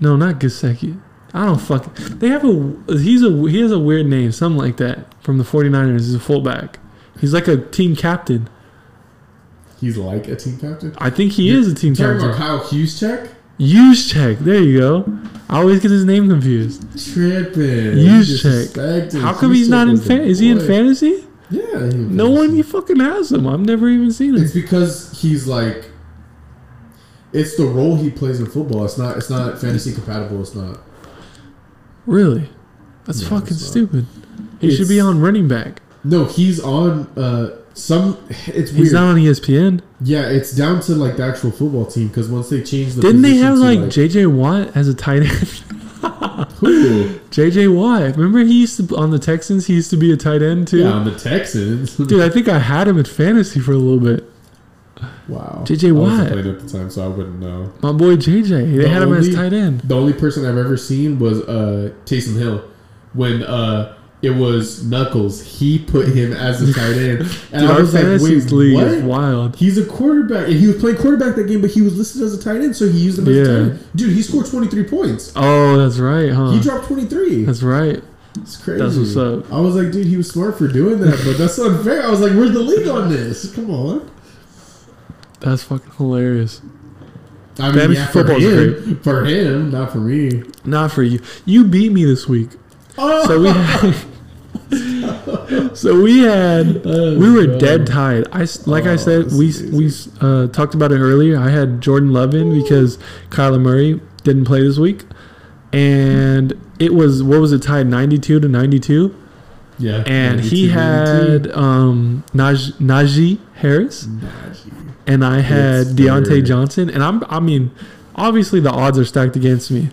No, not Gasecki. I don't fuck. They have a. He's a. He has a weird name, something like that, from the 49ers. He's a fullback. He's like a team captain. He's like a team captain. I think he is a team Talking about captain. Kyle Juszczyk. Use check. There you go. I always get his name confused. Tripping. Juszczyk. How come he's not in? Fa- is he in fantasy? Yeah. No one he fucking has him. I've never even seen him. It's because he's like. It's the role he plays in football. It's not. It's not fantasy compatible. It's not. Really? That's No, fucking not. stupid. He should be It's- on running back. No, he's on. uh Some. It's weird. He's not on ESPN. yeah, it's down to like the actual football team because once they change the. Didn't they position have to, like, JJ Watt as a tight end? who? [LAUGHS] JJ Watt. Remember he used to on the Texans. He used to be a tight end too. Yeah, on the Texans. Dude, I [LAUGHS] think I had him at fantasy for a little bit. Wow. JJ I wasn't playing at the time, so I wouldn't know. My boy JJ. They The had him as only- tight end. The only person I've ever seen was uh Taysom Hill when uh it was Knuckles. He put him as the tight end, [LAUGHS] and Dude, I was like, "Wait, league what?" wild. He's a quarterback, and he was playing quarterback that game, but he was listed as a tight end, so he used him as a tight end. Dude, he scored twenty three points. Oh, that's right, huh? He dropped twenty three. That's right. It's crazy. That's what's up. I was like, dude, he was smart for doing that, but that's [LAUGHS] unfair. I was like, where's the league on this? Come on. That's fucking hilarious. I mean, yeah, for him, for him, not for me. Not for you. You beat me this week. Oh, So we had. so we had. [LAUGHS] We were dead tied. I like I Oh, said we we uh, talked about it earlier. I had Jordan Love in because Kyler Murray didn't play this week, and it was what was it tied ninety two to ninety two, yeah, and he 92, 92. had um, Naj, Najee Harris, Najee. And I had It's Diontae. Johnson, and I'm I mean, obviously the odds are stacked against me.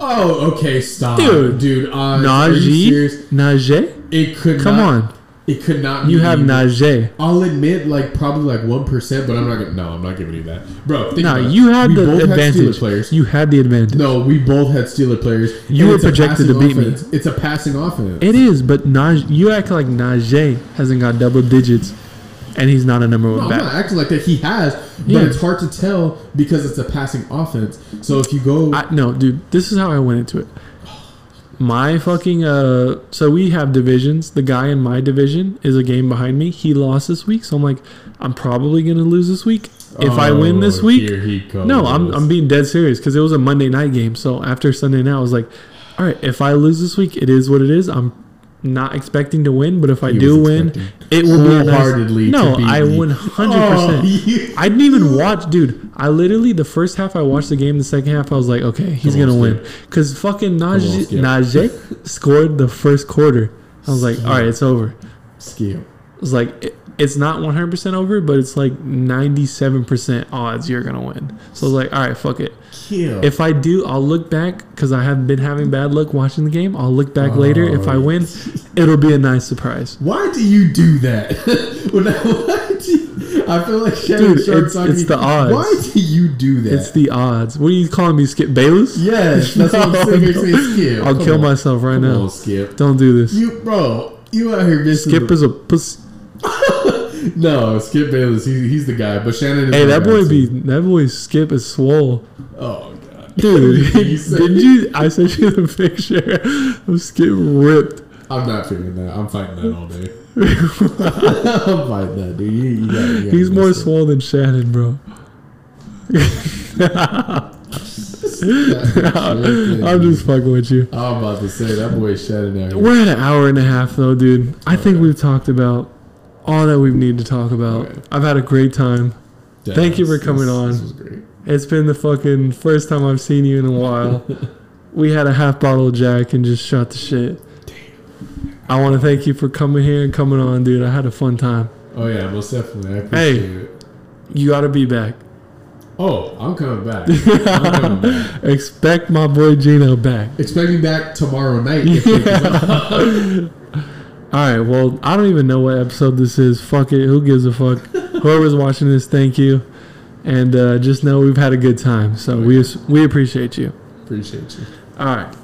Oh, okay, stop, Dude. dude. Uh, Najee. Najee, It could come not, on, It could not. you have Najee. I'll admit, like probably like one percent, but I'm not gonna. No, I'm not giving you that, bro. Think No, about it. you had the both had advantage. players. You had the advantage. No, we both had Steeler players. You were projected to beat me. It's a passing offense. It is, but Najee, you act like Najee hasn't got double digits, and he's not a number one No, one I'm not acting like that. He has, but Yeah. it's hard to tell because it's a passing offense. So if you go, I, no, dude, this is how I went into it. My fucking uh, so we have divisions. The guy in my division is a game behind me. He lost this week, so I'm like, I'm probably gonna lose this week. If I win this Oh, week, here he goes. no, I'm I'm being dead serious because it was a Monday night game. So after Sunday night, I was like, all right, if I lose this week, it is what it is. I'm not expecting to win, but if I He do win, it will be a wholeheartedly nice. No, I. 100. Oh, [LAUGHS] percent I didn't even watch, dude. I literally the first half I watched the game. The second half I was like, okay, he's gonna win because fucking Najee, Najee scored the first quarter. I was like, all right, it's over. Skill. I was like, it's not 100 percent over, but it's like 97 percent odds you're gonna win. So I was like, all right, fuck it. Kill. If I do, I'll look back because I have been having bad luck watching the game. I'll look back later. If I Oh. win, it'll be a nice surprise. Why do you do that? [LAUGHS] when I, why do you- I feel like Shannon Dude, it's- it's to the odds. Why do you do that? It's the odds. What are you calling me, Skip Bayless? yes, [LAUGHS] that's what I'm No, saying. You're no. Skip. I'll Come kill on. myself right Come now. on, Skip. Don't do this. You, bro, you out here missing. Skip is a pussy. [LAUGHS] no, Skip Bayless. He, he's the guy. But Shannon is Hey, that boy be that boy Skip is swole, Oh god, dude. [LAUGHS] [LAUGHS] Did you? I sent you the picture of Skip ripped. I'm not feeling that. I'm fighting that all day. I'm fighting that, dude. You, you gotta, you gotta He's more swole than Shannon, bro. I'm just fucking with you. I'm about to say that boy Shannon. We're at an hour and a half though, dude. I think we've talked about all that we need to talk about. Okay. I've had a great time. Yeah, Thank you for coming this- on. This was great. It's been the fucking first time I've seen you in a while. [LAUGHS] we had a half bottle of Jack and just shot the shit. Damn. I want to thank you for coming here and coming on, dude. I had a fun time. Oh yeah, most definitely. I Hey. it. You got to be back. Oh, I'm coming back. [LAUGHS] I'm coming back. Expect my boy Gino back. Expect me back tomorrow night. [LAUGHS] if they come out. All right. Well, I don't even know what episode this is. Fuck it. Who gives a fuck? [LAUGHS] Whoever's watching this, thank you. And uh, just know we've had a good time. So we we appreciate you. Appreciate you. All right.